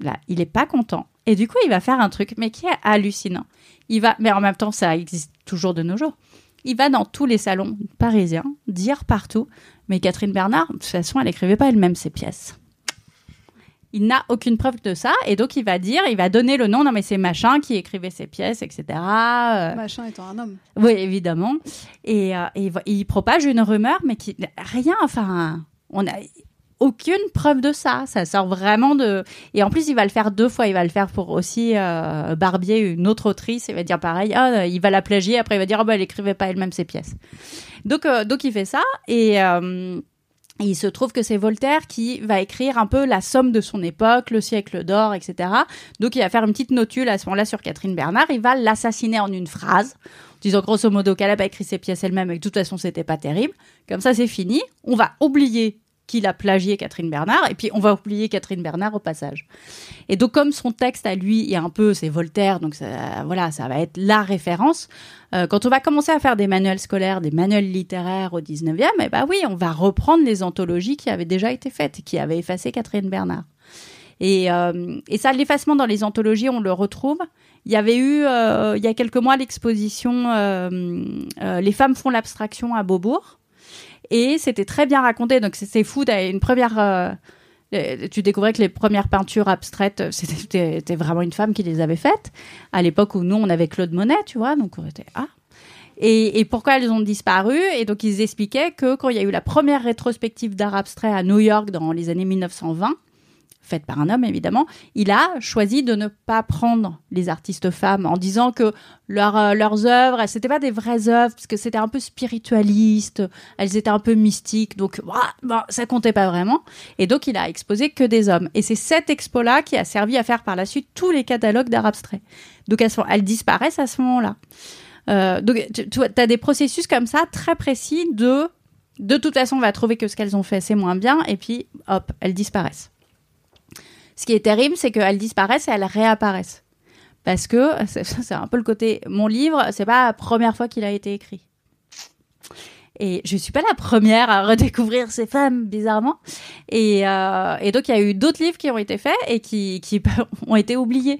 Là, il est pas content. Et du coup, il va faire un truc, mais qui est hallucinant. Il va, mais en même temps, ça existe toujours de nos jours. Il va dans tous les salons parisiens dire partout mais Catherine Bernard, de toute façon, elle écrivait pas elle-même ses pièces. Il n'a aucune preuve de ça, et donc il va dire, il va donner le nom, non mais c'est machin qui écrivait ses pièces, etc. Euh, Machin étant un homme. oui, évidemment. Et, euh, et il propage une rumeur, mais qui rien, enfin, on a aucune preuve de ça. Ça sort vraiment de. Et en plus, il va le faire deux fois. Il va le faire pour aussi euh, Barbier, une autre autrice. Il va dire pareil. Ah, il va la plagier. Après, il va dire, oh, bah, elle écrivait pas elle-même ses pièces. Donc, euh, donc il fait ça. Et. euh, et il se trouve que c'est Voltaire qui va écrire un peu la somme de son époque, le siècle d'or, etc. Donc il va faire une petite notule à ce moment-là sur Catherine Bernard. Il va l'assassiner en une phrase, en disant grosso modo qu'elle n'a pas écrit ses pièces elle-même et que de toute façon c'était pas terrible. Comme ça c'est fini. On va oublier qu'il a plagié Catherine Bernard, et puis on va oublier Catherine Bernard au passage. Et donc, comme son texte à lui est un peu, c'est Voltaire, donc ça, voilà, ça va être la référence. Euh, quand on va commencer à faire des manuels scolaires, des manuels littéraires au 19e, eh ben oui, on va reprendre les anthologies qui avaient déjà été faites, qui avaient effacé Catherine Bernard. Et, euh, et ça, l'effacement dans les anthologies, on le retrouve. Il y avait eu, euh, il y a quelques mois, l'exposition Les femmes font l'abstraction à Beaubourg. Et c'était très bien raconté. Donc, c'est fou. Une première tu découvrais que les premières peintures abstraites, c'était vraiment une femme qui les avait faites. À l'époque où nous, on avait Claude Monet, tu vois, donc on était ah. Et, et, pourquoi elles ont disparu? Et donc ils expliquaient que quand il y a eu la première rétrospective d'art abstrait à New York dans les années 1920, faite par un homme évidemment, il a choisi de ne pas prendre les artistes femmes en disant que euh, leurs œuvres, c'était pas des vraies œuvres parce que c'était un peu spiritualiste, elles étaient un peu mystiques, donc bah, ça comptait pas vraiment. Et donc il a exposé que des hommes. Et c'est cette expo-là qui a servi à faire par la suite tous les catalogues d'art abstrait. Donc elles, elles disparaissent à ce moment-là. Euh, donc tu as des processus comme ça très précis de de toute façon on va trouver que ce qu'elles ont fait c'est moins bien et puis hop elles disparaissent. Ce qui est terrible, c'est qu'elles disparaissent et elles réapparaissent. Parce que c'est un peu le côté. Mon livre, c'est pas la première fois qu'il a été écrit. Et je suis pas la première à redécouvrir ces femmes, bizarrement. Et, euh, et donc, il y a eu d'autres livres qui ont été faits et qui, qui ont été oubliés.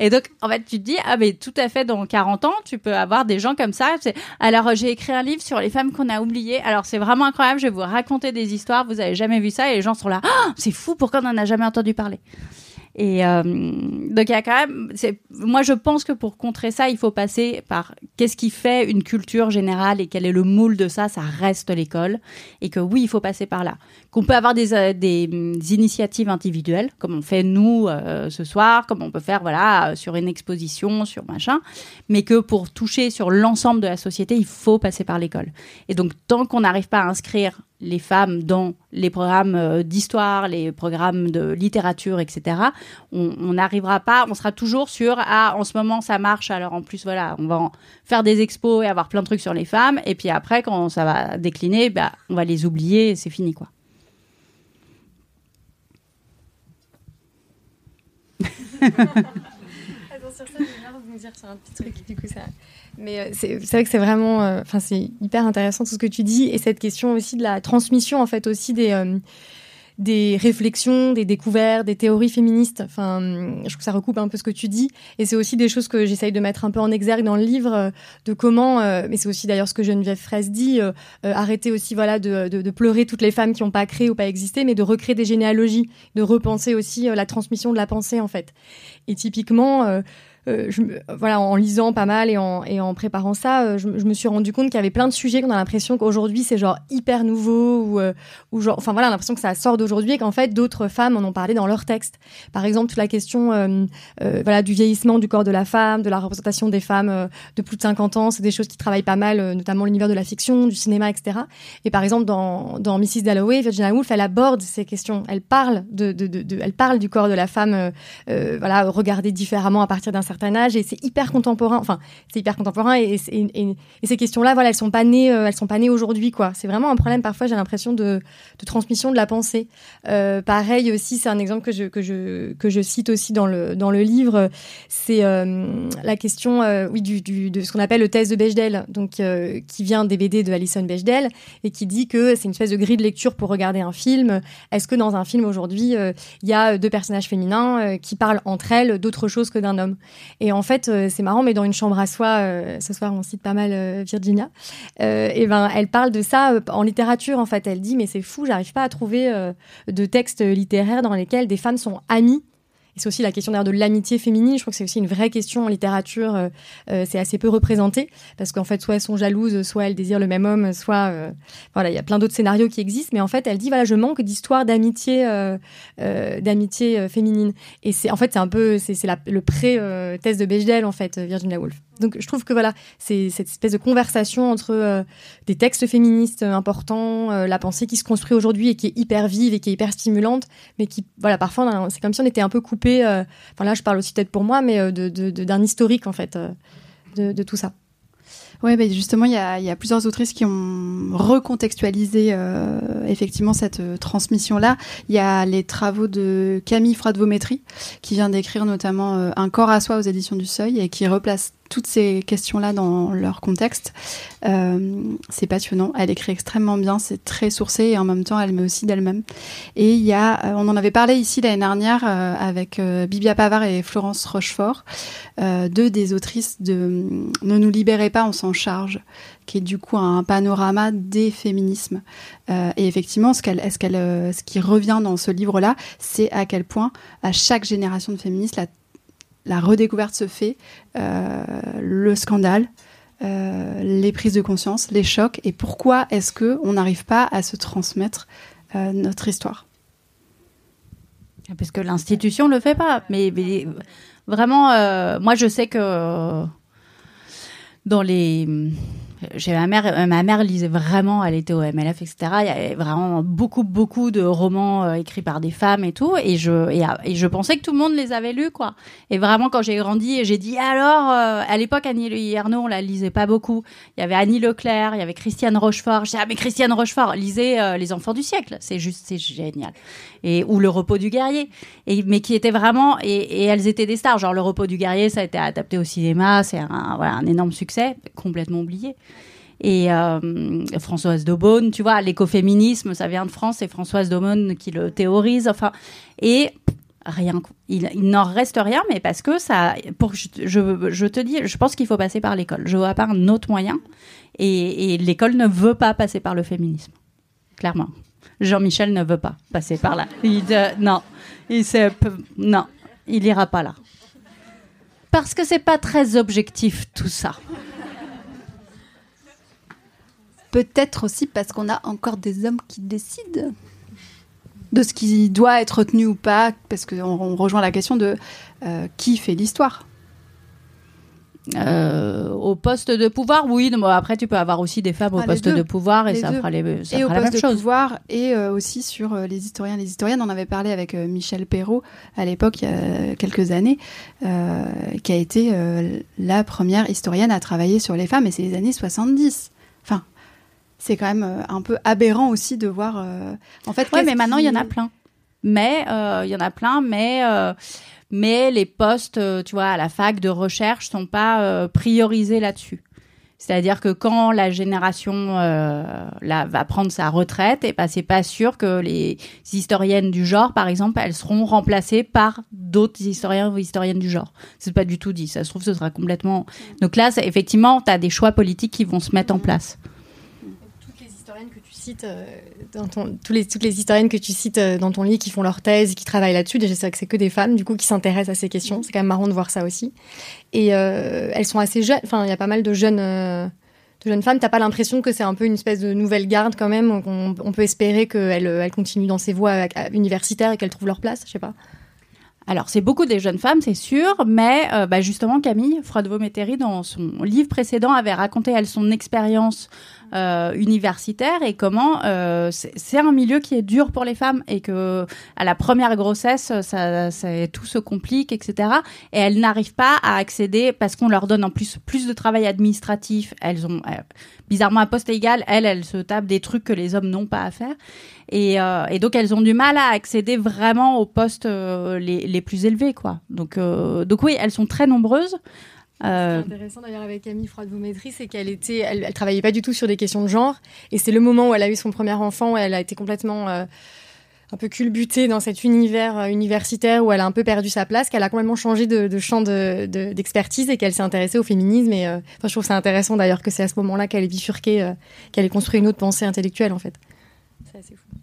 Et donc, en fait, tu te dis, ah, mais tout à fait, dans 40 ans, tu peux avoir des gens comme ça. Alors, j'ai écrit un livre sur les femmes qu'on a oubliées. Alors, c'est vraiment incroyable. Je vais vous raconter des histoires. Vous avez jamais vu ça. Et les gens sont là, ah, c'est fou, pourquoi on n'en a jamais entendu parler? Et euh, donc il y a quand même, moi je pense que pour contrer ça, il faut passer par qu'est-ce qui fait une culture générale et quel est le moule de ça. Ça reste l'école et que oui, il faut passer par là. Qu'on peut avoir des, euh, des, initiatives individuelles, comme on fait nous euh, ce soir, comme on peut faire voilà sur une exposition, sur machin, mais que pour toucher sur l'ensemble de la société, il faut passer par l'école. Et donc tant qu'on n'arrive pas à inscrire les femmes dans les programmes euh, d'histoire, les programmes de littérature, etc., on n'arrivera pas, on sera toujours sur ah en ce moment ça marche, alors en plus voilà, on va faire des expos et avoir plein de trucs sur les femmes, et puis après quand ça va décliner, bah, on va les oublier et c'est fini quoi. sur ça, je dire sur un petit truc. Mais euh, c'est vrai que c'est vraiment, euh, enfin, c'est hyper intéressant tout ce que tu dis et cette question aussi de la transmission, en fait, aussi des euh, des réflexions, des découvertes, des théories féministes. Enfin, je trouve que ça recoupe un peu ce que tu dis. Et c'est aussi des choses que j'essaye de mettre un peu en exergue dans le livre, de comment, mais c'est aussi d'ailleurs ce que Geneviève Fraisse dit, arrêter aussi voilà de, de, de, pleurer toutes les femmes qui n'ont pas créé ou pas existé, mais de recréer des généalogies, de repenser aussi la transmission de la pensée en fait. Et typiquement, euh, je, voilà, en lisant pas mal et en, et en préparant ça, euh, je, me suis rendu compte qu'il y avait plein de sujets qu'on a l'impression qu'aujourd'hui c'est genre hyper nouveau ou, euh, ou genre, enfin voilà, l'impression que ça sort d'aujourd'hui et qu'en fait d'autres femmes en ont parlé dans leurs textes. Par exemple, toute la question, voilà, du vieillissement du corps de la femme, de la représentation des femmes de plus de 50 ans, c'est des choses qui travaillent pas mal, notamment l'univers de la fiction, du cinéma, etc. Et par exemple, dans, dans Mrs. Dalloway, Virginia Woolf, elle aborde ces questions. Elle parle de, de, de, elle parle du corps de la femme, voilà, regardée différemment à partir d'un âge et c'est hyper contemporain. Enfin, c'est hyper contemporain et, ces questions-là, voilà, elles sont pas nées, euh, elles sont pas nées aujourd'hui, quoi. C'est vraiment un problème. Parfois, j'ai l'impression de, transmission de la pensée. Euh, pareil aussi, c'est un exemple que je que je que je cite aussi dans le dans le livre. C'est euh, la question, oui, du, de ce qu'on appelle le test de Bechdel, donc qui vient des BD de Alison Bechdel et qui dit que c'est une espèce de grille de lecture pour regarder un film. Est-ce que dans un film aujourd'hui, il y a deux personnages féminins qui parlent entre elles d'autre chose que d'un homme? Et en fait, euh, c'est marrant, mais dans une chambre à soi, euh, ce soir on cite pas mal euh, Virginia, et ben elle parle de ça en littérature. En fait, elle dit mais c'est fou, j'arrive pas à trouver de textes littéraires dans lesquels des femmes sont amies et c'est aussi la question d'ailleurs de l'amitié féminine. Je crois que c'est aussi une vraie question en littérature. Euh, euh, c'est assez peu représenté parce qu'en fait, soit elles sont jalouses, soit elles désirent le même homme, soit euh, voilà, il y a plein d'autres scénarios qui existent. Mais en fait, elle dit voilà, je manque d'histoire d'amitié, d'amitié féminine. Et c'est en fait c'est un peu c'est le pré-test de Bechdel en fait, Virginia Woolf. Donc je trouve que voilà, c'est cette espèce de conversation entre euh, des textes féministes importants, euh, la pensée qui se construit aujourd'hui et qui est hyper vive et qui est hyper stimulante, mais qui voilà parfois c'est comme si on était un peu coupé. Euh, là je parle aussi peut-être pour moi, mais d'un de, de, historique en fait de, tout ça. Oui, bah justement, il y a, y a, plusieurs autrices qui ont recontextualisé euh, effectivement cette euh, transmission-là. Il y a les travaux de Camille Fradvométrie, qui vient d'écrire notamment euh, Un corps à soi aux éditions du Seuil et qui replace toutes ces questions-là dans leur contexte. Euh, c'est passionnant. Elle écrit extrêmement bien, c'est très sourcé et en même temps, elle met aussi d'elle-même. Et il y a, euh, on en avait parlé ici l'année dernière euh, avec Bibia Pavard et Florence Rochefort, deux des autrices de Ne nous libérez pas, on s'en charge, qui est du coup un panorama des féminismes. Et effectivement, ce, ce, ce qui revient dans ce livre-là, c'est à quel point à chaque génération de féministes, la la redécouverte se fait, euh, le scandale, euh, les prises de conscience, les chocs, et pourquoi est-ce que on n'arrive pas à se transmettre euh, notre histoire? Parce que l'institution le fait pas. Mais, vraiment, moi je sais que dans les j'ai ma mère, euh, ma mère lisait vraiment, elle était au MLF, etc. Il y avait vraiment beaucoup, beaucoup de romans euh, écrits par des femmes et tout. Et je, et, je pensais que tout le monde les avait lus, quoi. Et vraiment, quand j'ai grandi, j'ai dit, alors, euh, à l'époque, Annie Ernaux, on la lisait pas beaucoup. Il y avait Annie Leclerc, il y avait Christiane Rochefort. J'ai ah, mais Christiane Rochefort, lisez euh, Les Enfants du siècle. C'est juste, c'est génial. Et, ou Le repos du guerrier. Et, mais qui était vraiment, et, elles étaient des stars. Genre, Le repos du guerrier, ça a été adapté au cinéma. C'est un énorme succès, complètement oublié et euh, Françoise Daubonne, tu vois, l'écoféminisme, ça vient de France, c'est Françoise Daubonne qui le théorise, enfin, et rien, il, n'en reste rien, mais parce que ça, pour je, je, te dis, je pense qu'il faut passer par l'école. Je vois pas un autre moyen, et, l'école ne veut pas passer par le féminisme, clairement. Jean-Michel ne veut pas passer par là. Euh, non, il non, il ira pas là. Parce que c'est pas très objectif tout ça. Peut-être aussi parce qu'on a encore des hommes qui décident de ce qui doit être retenu ou pas, parce qu'on on rejoint la question de euh, qui fait l'histoire. Euh, au poste de pouvoir, oui. Bon, après, tu peux avoir aussi des femmes au Ah, poste deux. de pouvoir et Les ça deux. fera, les, ça et au la poste même de chose. pouvoir, et euh, aussi sur euh, les historiens. Les historiennes, on avait parlé avec Michel Perrault à l'époque, il y a quelques années, qui a été la première historienne à travailler sur les femmes, et c'est les années 70. C'est quand même euh, un peu aberrant aussi de voir. euh, en fait, Ouais, mais maintenant, il y en a plein. Mais euh, il y en a plein, mais mais les postes, tu vois, à la fac de recherche sont pas priorisés là-dessus. C'est-à-dire que quand la génération euh, là va prendre sa retraite, et ben c'est pas sûr que les historiennes du genre, par exemple, elles seront remplacées par d'autres historiens ou historiennes du genre. C'est pas du tout dit. Ça se trouve, ce sera complètement. Donc là, effectivement, tu as des choix politiques qui vont se mettre en place. toutes les historiennes que tu cites euh, dans ton, tous les, toutes les historiennes que tu cites euh, dans ton livre qui font leur thèse, qui travaillent là-dessus, déjà c'est vrai que c'est que des femmes du coup qui s'intéressent à ces questions. C'est quand même marrant de voir ça aussi. Et euh, elles sont assez jeunes. Enfin, il y a pas mal de jeunes. euh, de jeunes femmes, t'as pas l'impression que c'est un peu une espèce de nouvelle garde quand même, on, on peut espérer qu'elles elles continuent dans ces voies universitaires et qu'elles trouvent leur place, je sais pas. Alors, c'est beaucoup des jeunes femmes, c'est sûr, mais euh, bah, justement, Camille Froidevaux-Métairie, dans son livre précédent, avait raconté, elle, son expérience euh, universitaire et comment euh, c'est un milieu qui est dur pour les femmes et que à la première grossesse, ça, ça- tout se complique, etc. Et elles n'arrivent pas à accéder parce qu'on leur donne en plus plus de travail administratif. Elles ont euh, bizarrement un poste égal, elles, elles se tapent des trucs que les hommes n'ont pas à faire. Et, euh, et donc elles ont du mal à accéder vraiment aux postes euh, les, les plus élevés, quoi. Donc, euh, donc oui, elles sont très nombreuses. Euh, Ce qui est intéressant d'ailleurs avec Camille Froidevaux-Métry, c'est qu'elle était, elle, elle travaillait pas du tout sur des questions de genre, et c'est le moment où elle a eu son premier enfant, où elle a été complètement euh, un peu culbutée dans cet univers euh, universitaire où elle a un peu perdu sa place, qu'elle a complètement changé de, de champ de- de- d'expertise et qu'elle s'est intéressée au féminisme. Et euh, enfin, je trouve ça intéressant d'ailleurs que c'est à ce moment-là qu'elle est bifurquée, euh, qu'elle ait construit une autre pensée intellectuelle en fait. C'est assez fou.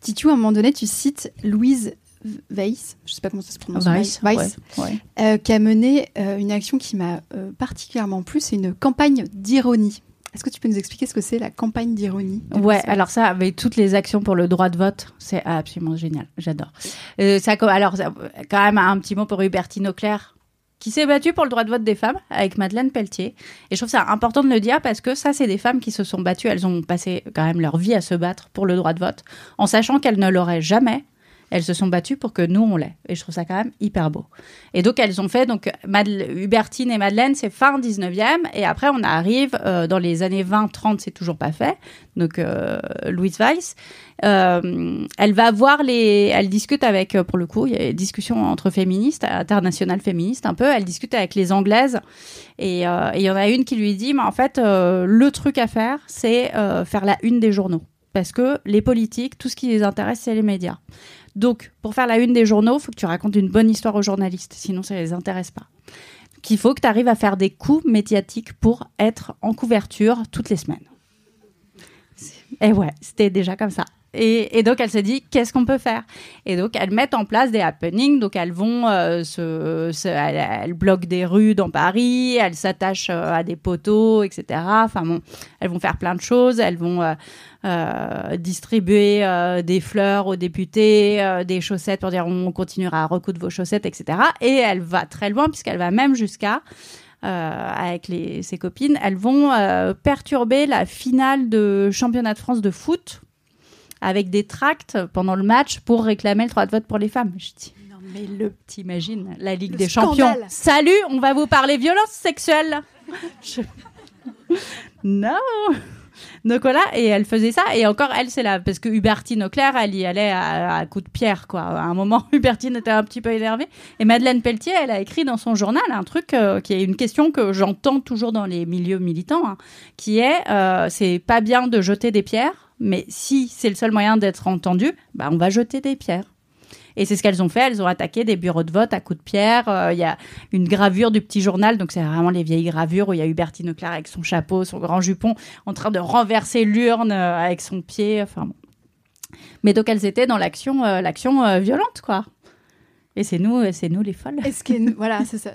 Titu, à un moment donné, tu cites Louise Weiss, je sais pas comment ça se prononce, Weiss, Weiss, ouais, ouais. euh, qui a mené euh, une action qui m'a euh, particulièrement plu, c'est une campagne d'ironie. Est-ce que tu peux nous expliquer ce que c'est la campagne d'ironie? Ouais, alors ça, avec toutes les actions pour le droit de vote, c'est absolument génial. J'adore. Ça, alors, ça- quand même, un petit mot pour Hubertine Auclair, qui s'est battue pour le droit de vote des femmes avec Madeleine Pelletier. Et je trouve ça important de le dire parce que ça, c'est des femmes qui se sont battues. Elles ont passé quand même leur vie à se battre pour le droit de vote, en sachant qu'elles ne l'auraient jamais elles se sont battues pour que nous on l'ait. Et je trouve ça quand même hyper beau. Et donc elles ont fait donc Hubertine et Madeleine, c'est fin 19e et après on arrive euh, dans les années 20-30, c'est toujours pas fait. Donc euh, Louise Weiss, euh, elle va voir les, elle discute avec pour le coup, il y a des discussions entre féministes, internationales féministes un peu. Elle discute avec les anglaises et il y en a une qui lui dit, mais en fait le truc à faire, c'est faire la une des journaux parce que les politiques, tout ce qui les intéresse, c'est les médias. Donc, pour faire la une des journaux, il faut que tu racontes une bonne histoire aux journalistes, sinon ça ne les intéresse pas. Qu'il faut que tu arrives à faire des coups médiatiques pour être en couverture toutes les semaines. Et ouais, c'était déjà comme ça. Et, donc elle se dit qu'est-ce qu'on peut faire? Et donc elles mettent en place des happenings. Donc elles vont euh, se, elles, bloquent des rues dans Paris, elles s'attachent euh, à des poteaux, etc. Enfin bon, elles vont faire plein de choses. Elles vont euh, distribuer des fleurs aux députés, des chaussettes pour dire on continuera à recoudre vos chaussettes, etc. Et elle va très loin puisqu'elle va même jusqu'à avec ses copines, elles vont perturber la finale de championnat de France de foot avec des tracts pendant le match pour réclamer le droit de vote pour les femmes. Je dis, non mais le, t'imagines, la Ligue des Champions. Salut, on va vous parler violence sexuelle. non. Donc voilà, et elle faisait ça, et encore elle, c'est là, parce que Hubertine Auclair, elle y allait à, à coups de pierre, quoi. À un moment, Hubertine était un petit peu énervée, et Madeleine Pelletier, elle a écrit dans son journal un truc euh, qui est une question que j'entends toujours dans les milieux militants, hein, qui est, euh, c'est pas bien de jeter des pierres, mais si c'est le seul moyen d'être entendu, bah, on va jeter des pierres. Et c'est ce qu'elles ont fait. Elles ont attaqué des bureaux de vote à coups de pierre. Euh, il y a une gravure du petit journal, donc c'est vraiment les vieilles gravures où il y a Hubertine Leclerc avec son chapeau, son grand jupon, en train de renverser l'urne euh, avec son pied. Enfin bon. Mais donc elles étaient dans l'action, euh, l'action violente, quoi. Et c'est nous, c'est nous les folles. Est-ce que voilà, c'est ça.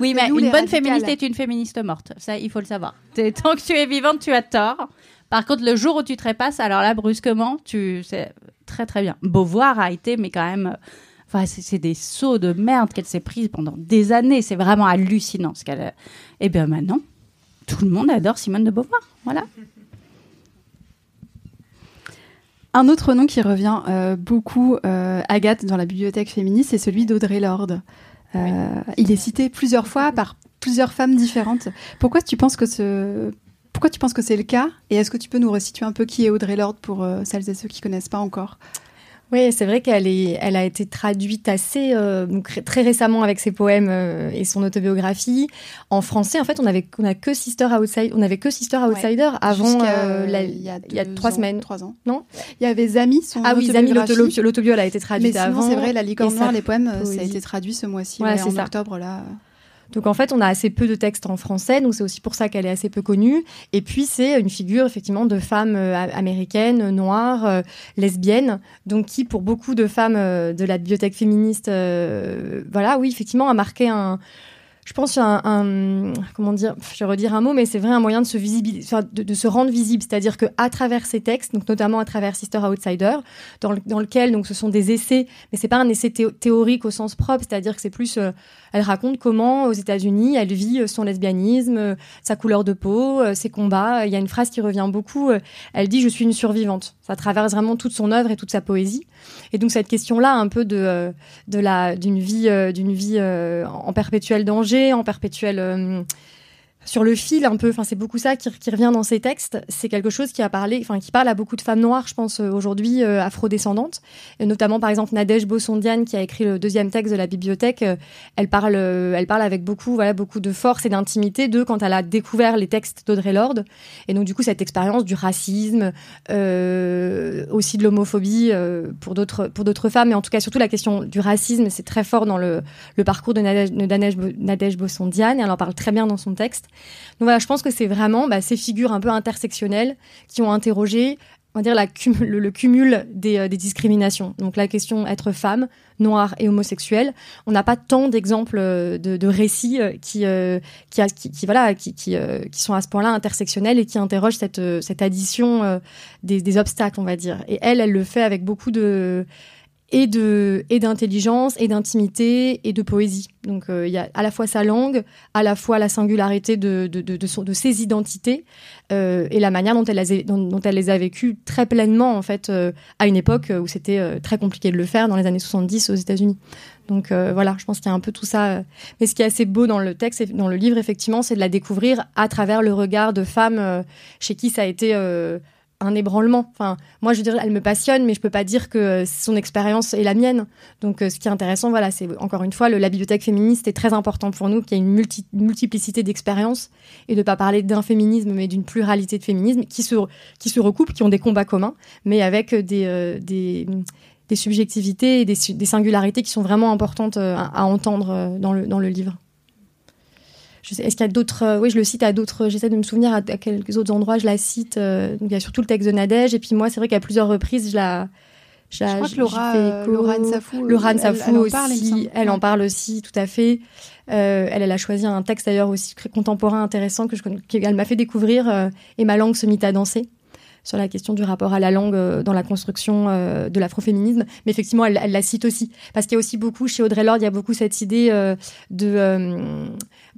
oui, mais une bonne féministe est une féministe morte. Ça, il faut le savoir. Tant que tu es vivante, tu as tort. Par contre, le jour où tu te répasses, alors là, brusquement, tu c'est très très bien. Beauvoir a été, mais quand même, enfin, c'est des sauts de merde qu'elle s'est prise pendant des années. C'est vraiment hallucinant ce qu'elle. Eh bien maintenant, tout le monde adore Simone de Beauvoir. Voilà. Un autre nom qui revient euh, beaucoup, euh, Agathe, dans la bibliothèque féministe, c'est celui d'Audrey Lorde. Euh, il est cité plusieurs fois par plusieurs femmes différentes. Pourquoi tu penses que ce pourquoi tu penses que c'est le cas? Et est-ce que tu peux nous resituer un peu qui est Audrey Lorde pour euh, celles et ceux qui connaissent pas encore? Oui, c'est vrai qu'elle est, elle a été traduite assez euh, très récemment avec ses poèmes euh, et son autobiographie en français. En fait, on avait, on a que Sister Outside, on avait que Sister Outsider avant il y a, trois semaines, trois ans. Non, il y avait Zami, son ah oui, Zami, l'autobio, a été traduite Mais avant. c'est vrai, la licorne noire, les poèmes, ça a été traduit ce mois-ci, ouais, en octobre là. Donc en fait, on a assez peu de textes en français, donc c'est aussi pour ça qu'elle est assez peu connue. Et puis c'est une figure effectivement de femme euh, américaine, noire, euh, lesbienne, donc qui pour beaucoup de femmes euh, de la bibliothèque féministe, voilà, oui, effectivement, a marqué un je pense, un, un, comment dire, je vais redire un mot, mais c'est vrai un moyen de se visibiliser, de, se rendre visible, c'est-à-dire que à travers ces textes, donc notamment à travers Sister Outsider, dans, dans lequel donc ce sont des essais, mais c'est pas un essai théorique au sens propre, c'est-à-dire que c'est plus, euh, elle raconte comment aux États-Unis elle vit euh, son lesbianisme, euh, sa couleur de peau, ses combats. Il y a une phrase qui revient beaucoup. elle dit je suis une survivante. Ça traverse vraiment toute son œuvre et toute sa poésie. Et donc cette question-là, un peu de de la d'une vie d'une vie en perpétuel danger en perpétuel euh, sur le fil un peu. Enfin, c'est beaucoup ça qui, revient dans ces textes. C'est quelque chose qui a parlé, enfin, qui parle à beaucoup de femmes noires, je pense euh, aujourd'hui euh, afrodescendantes, et notamment par exemple Nadège Bossondiane qui a écrit le deuxième texte de la bibliothèque. Euh, elle parle, elle parle avec beaucoup, voilà, beaucoup de force et d'intimité de quand elle a découvert les textes d'Audrey Lorde. Et donc du coup cette expérience du racisme, aussi de l'homophobie pour d'autres pour d'autres femmes, mais en tout cas surtout la question du racisme, c'est très fort dans le, le parcours de Nadège, Bossondiane. Elle en parle très bien dans son texte. Donc voilà, je pense que c'est vraiment bah, ces figures un peu intersectionnelles qui ont interrogé on va dire le, cumul des, euh, des, discriminations. Donc la question être femme, noire et homosexuelle. On n'a pas tant d'exemples euh, de, récits euh, qui, qui, voilà, qui, sont à ce point-là intersectionnels et qui interrogent cette, addition des, obstacles, on va dire. Et elle, elle le fait avec beaucoup de et de et d'intelligence et d'intimité et de poésie. Donc euh, il y a à la fois sa langue, à la fois la singularité de de de, de, de ses identités euh, et la manière dont elle, a, dont, elle les a vécues très pleinement en fait euh, à une époque où c'était euh, très compliqué de le faire dans les années 70 aux États-Unis. Donc euh, voilà, je pense qu'il y a un peu tout ça. Mais ce qui est assez beau dans le texte et dans le livre effectivement, c'est de la découvrir à travers le regard de femmes chez qui ça a été un ébranlement. Enfin, moi, je veux dire, elle me passionne, mais je peux pas dire que son expérience est la mienne. Donc, euh, ce qui est intéressant, voilà, c'est encore une fois, la bibliothèque féministe est très important pour nous, qu'il y ait une multi, multiplicité d'expériences et de pas parler d'un féminisme, mais d'une pluralité de féminismes qui se, qui se recoupent, qui ont des combats communs, mais avec des, euh, des, subjectivités et des, des, singularités qui sont vraiment importantes euh, à, à entendre dans le, dans le livre. Est-ce qu'il y a d'autres euh, Oui, je le cite à d'autres. J'essaie de me souvenir à, quelques autres endroits. Je la cite. Euh, donc il y a surtout le texte de Nadège. Et puis moi, c'est vrai qu'à plusieurs reprises, je la. Je, je crois que Laura, euh, Laura Nsafou, Laura Nsafou aussi, parle, elle en parle aussi, tout à fait. Euh, elle, elle a choisi un texte d'ailleurs aussi contemporain intéressant que je, qu'elle m'a fait découvrir. Euh, et ma langue se mit à danser sur la question du rapport à la langue euh, dans la construction euh, de l'afroféminisme. Mais effectivement, elle, elle, la cite aussi. Parce qu'il y a aussi beaucoup, chez Audrey Lorde, il y a beaucoup cette idée euh, de,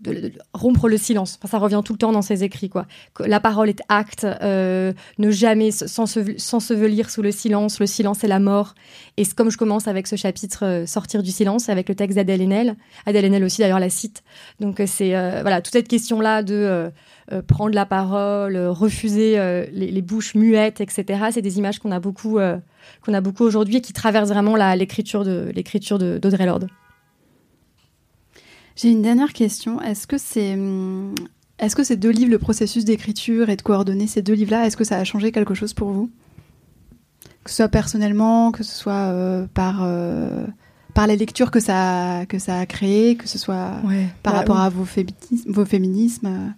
de, de, rompre le silence. Enfin, ça revient tout le temps dans ses écrits. Quoi. La parole est acte, euh, ne jamais s'ensevelir sous le silence. Le silence est la mort. Et comme je commence avec ce chapitre Sortir du silence, avec le texte d'Adèle Haenel, Adèle Haenel aussi d'ailleurs la cite. Donc c'est voilà toute cette question-là de euh, prendre la parole, euh, refuser euh, les, les, bouches muettes, etc. C'est des images qu'on a beaucoup, qu'on a beaucoup aujourd'hui et qui traversent vraiment l'écriture de l'écriture d'Audrey Lorde. J'ai une dernière question. Est-ce que c'est hum, est-ce que ces deux livres, le processus d'écriture et de coordonner ces deux livres-là, est-ce que ça a changé quelque chose pour vous? Que ce soit personnellement, que ce soit euh, par, euh, par les lectures que ça, que ça a créé, que ce soit ouais, par rapport à vos, féminismes, vos féminismes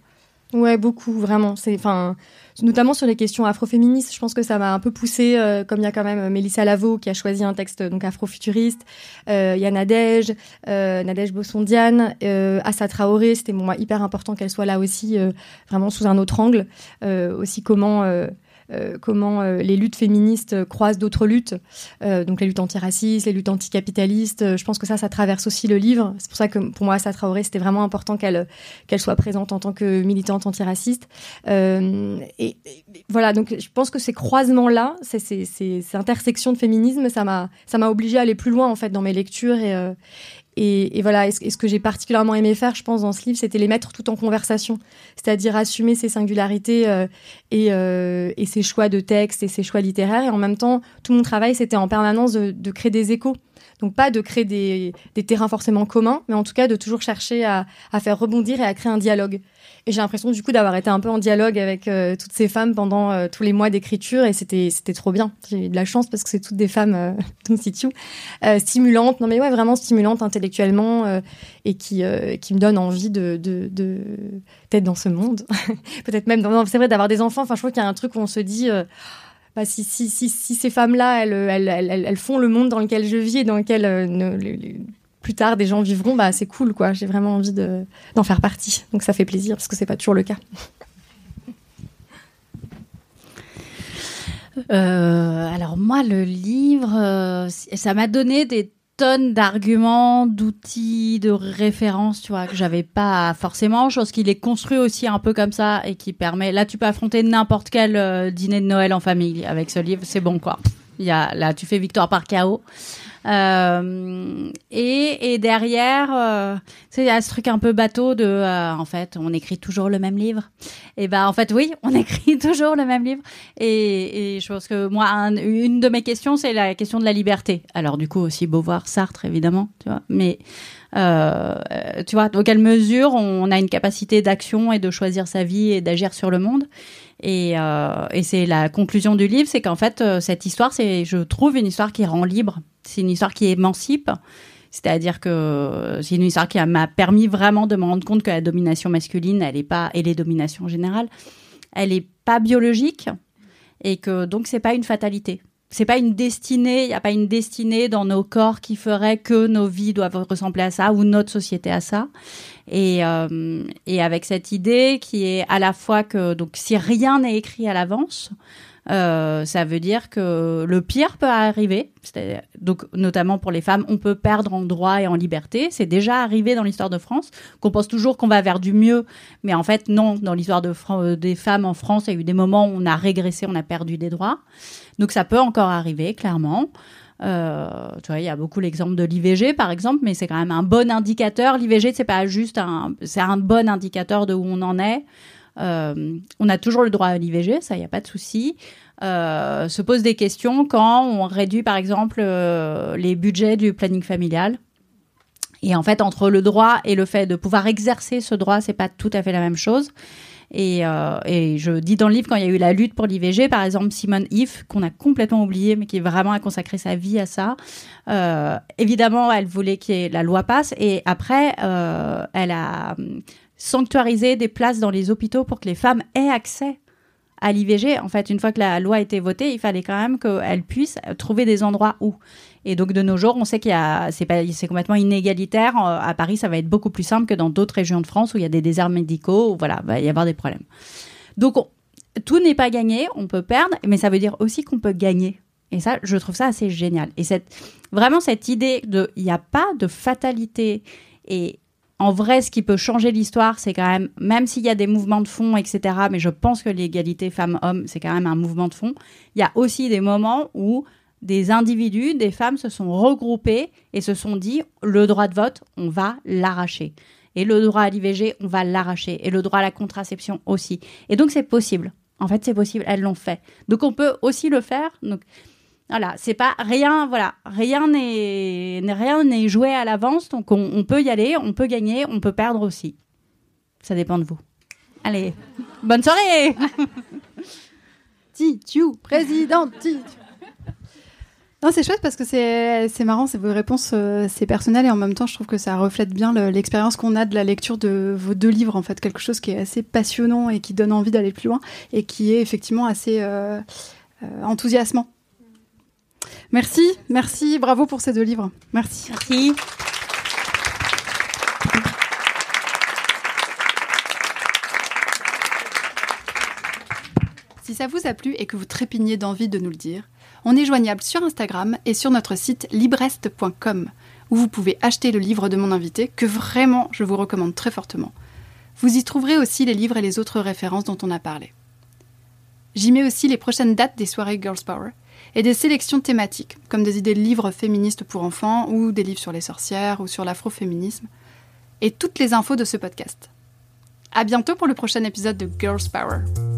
Ouais, beaucoup, vraiment. C'est, enfin, notamment sur les questions afroféministes, je pense que ça m'a un peu poussé, euh, comme il y a quand même Mélissa Lavo qui a choisi un texte donc afrofuturiste, euh, il y a Nadège, euh, Nadège Bossondiane, euh, Assa Traoré, c'était pour moi hyper important qu'elle soit là aussi, euh, vraiment sous un autre angle, euh, aussi comment euh, comment euh, les luttes féministes croisent d'autres luttes, euh, donc les luttes antiracistes, les luttes anticapitalistes. Je pense que ça, ça traverse aussi le livre. C'est pour ça que pour moi, Assa Traoré, c'était vraiment important qu'elle qu'elle soit présente en tant que militante antiraciste. Euh, et, et, voilà, donc je pense que ces croisements-là, ces, ces, ces, intersections de féminisme, ça m'a ça m'a obligé à aller plus loin en fait dans mes lectures et euh, et, et, voilà, et ce, que j'ai particulièrement aimé faire, je pense, dans ce livre, c'était les mettre tout en conversation, c'est-à-dire assumer ses singularités euh, et, euh, et ses choix de texte et ses choix littéraires. Et en même temps, tout mon travail, c'était en permanence de, de créer des échos. Donc pas de créer des, des, terrains forcément communs, mais en tout cas de toujours chercher à, à faire rebondir et à créer un dialogue. Et j'ai l'impression du coup d'avoir été un peu en dialogue avec euh, toutes ces femmes pendant euh, tous les mois d'écriture et c'était c'était trop bien. J'ai eu de la chance parce que c'est toutes des femmes euh, situ, euh, stimulantes, non mais ouais vraiment stimulantes intellectuellement et qui qui me donnent envie de de, de d'être dans ce monde. Peut-être même c'est vrai d'avoir des enfants. Enfin je crois qu'il y a un truc où on se dit bah, si, si, si, ces femmes-là, elles, elles, elles, font le monde dans lequel je vis et dans lequel plus tard des gens vivront, bah, c'est cool, quoi. J'ai vraiment envie d'en de, faire partie. Donc ça fait plaisir parce que c'est pas toujours le cas. Euh, alors moi, le livre, euh, ça m'a donné des tonnes d'arguments, d'outils, de références, tu vois, que j'avais pas forcément. Chose qu'il est construit aussi un peu comme ça et qui permet. Là, tu peux affronter n'importe quel euh, dîner de Noël en famille avec ce livre. C'est bon, quoi. Il y a, là, tu fais victoire par chaos. Euh, et, et, derrière, euh, il y a ce truc un peu bateau de, euh, en fait, on écrit toujours le même livre. Et ben, en fait, oui, on écrit toujours le même livre. Et, et je pense que moi, un, une de mes questions, c'est la question de la liberté. Alors, du coup, aussi Beauvoir, Sartre, évidemment, tu vois. Mais euh, tu vois, dans quelle mesure on a une capacité d'action et de choisir sa vie et d'agir sur le monde. Et, euh, et c'est la conclusion du livre, c'est qu'en fait, euh, cette histoire, c'est, je trouve, une histoire qui rend libre. C'est une histoire qui émancipe. C'est-à-dire que c'est une histoire qui m'a permis vraiment de me rendre compte que la domination masculine, elle est pas, et les dominations en général, elle est pas biologique et que donc c'est pas une fatalité c'est pas une destinée, il n'y a pas une destinée dans nos corps qui ferait que nos vies doivent ressembler à ça ou notre société à ça. Et, euh, et avec cette idée qui est à la fois que donc si rien n'est écrit à l'avance, Euh, ça veut dire que le pire peut arriver. Donc, notamment pour les femmes, on peut perdre en droit et en liberté. C'est déjà arrivé dans l'histoire de France. Qu'on pense toujours qu'on va vers du mieux, mais en fait, non. Dans l'histoire des femmes en France, il y a eu des moments où on a régressé, on a perdu des droits. Donc, ça peut encore arriver, clairement. Euh, tu vois, il y a beaucoup l'exemple de l'IVG, par exemple, mais c'est quand même un bon indicateur. L'IVG, c'est pas juste un, c'est un bon indicateur de où on en est. Euh, on a toujours le droit à l'IVG, ça, il n'y a pas de souci. Euh, se pose des questions quand on réduit, par exemple, les budgets du planning familial. Et en fait, entre le droit et le fait de pouvoir exercer ce droit, c'est pas tout à fait la même chose. Et, euh, et je dis dans le livre, quand il y a eu la lutte pour l'IVG, par exemple, Simone If, qu'on a complètement oublié, mais qui vraiment a consacré sa vie à ça, euh, évidemment, elle voulait que la loi passe. Et après, euh, elle a hum, sanctuarisé des places dans les hôpitaux pour que les femmes aient accès à l'IVG. En fait, une fois que la loi a été votée, il fallait quand même qu'elles puissent trouver des endroits où. Et donc de nos jours, on sait qu'il y a, c'est complètement inégalitaire. Euh, À Paris, ça va être beaucoup plus simple que dans d'autres régions de France où il y a des déserts médicaux. Où, voilà, va y avoir des problèmes. Donc on- tout n'est pas gagné. On peut perdre, mais ça veut dire aussi qu'on peut gagner. Et ça, je trouve ça assez génial. Et cette, vraiment cette idée de, il n'y a pas de fatalité. Et en vrai, ce qui peut changer l'histoire, c'est quand même, même s'il y a des mouvements de fond, etc., mais je pense que l'égalité femmes-hommes, c'est quand même un mouvement de fond, il y a aussi des moments où des individus, des femmes se sont regroupés et se sont dit, le droit de vote, on va l'arracher. Et le droit à l'IVG, on va l'arracher. Et le droit à la contraception aussi. Et donc, c'est possible. En fait, c'est possible. Elles l'ont fait. Donc, on peut aussi le faire. Voilà, c'est pas rien, voilà, rien n'est rien n'est joué à l'avance, donc on, on peut y aller, on peut gagner, on peut perdre aussi. Ça dépend de vous. Allez, bonne soirée. Titu, président, Titu. Non, c'est chouette parce que c'est c'est marrant, c'est vos réponses, euh, c'est personnel et en même temps, je trouve que ça reflète bien le- l'expérience qu'on a de la lecture de vos deux livres, en fait, quelque chose qui est assez passionnant et qui donne envie d'aller plus loin et qui est effectivement assez euh, euh, enthousiasmant. Merci, merci, bravo pour ces deux livres. Merci. Merci. Si ça vous a plu et que vous trépignez d'envie de nous le dire, on est joignable sur Instagram et sur notre site librest.com où vous pouvez acheter le livre de mon invité que vraiment je vous recommande très fortement. Vous y trouverez aussi les livres et les autres références dont on a parlé. J'y mets aussi les prochaines dates des soirées Girls Power et des sélections thématiques, comme des idées de livres féministes pour enfants ou des livres sur les sorcières ou sur l'afroféminisme, et toutes les infos de ce podcast. À bientôt pour le prochain épisode de Girls Power.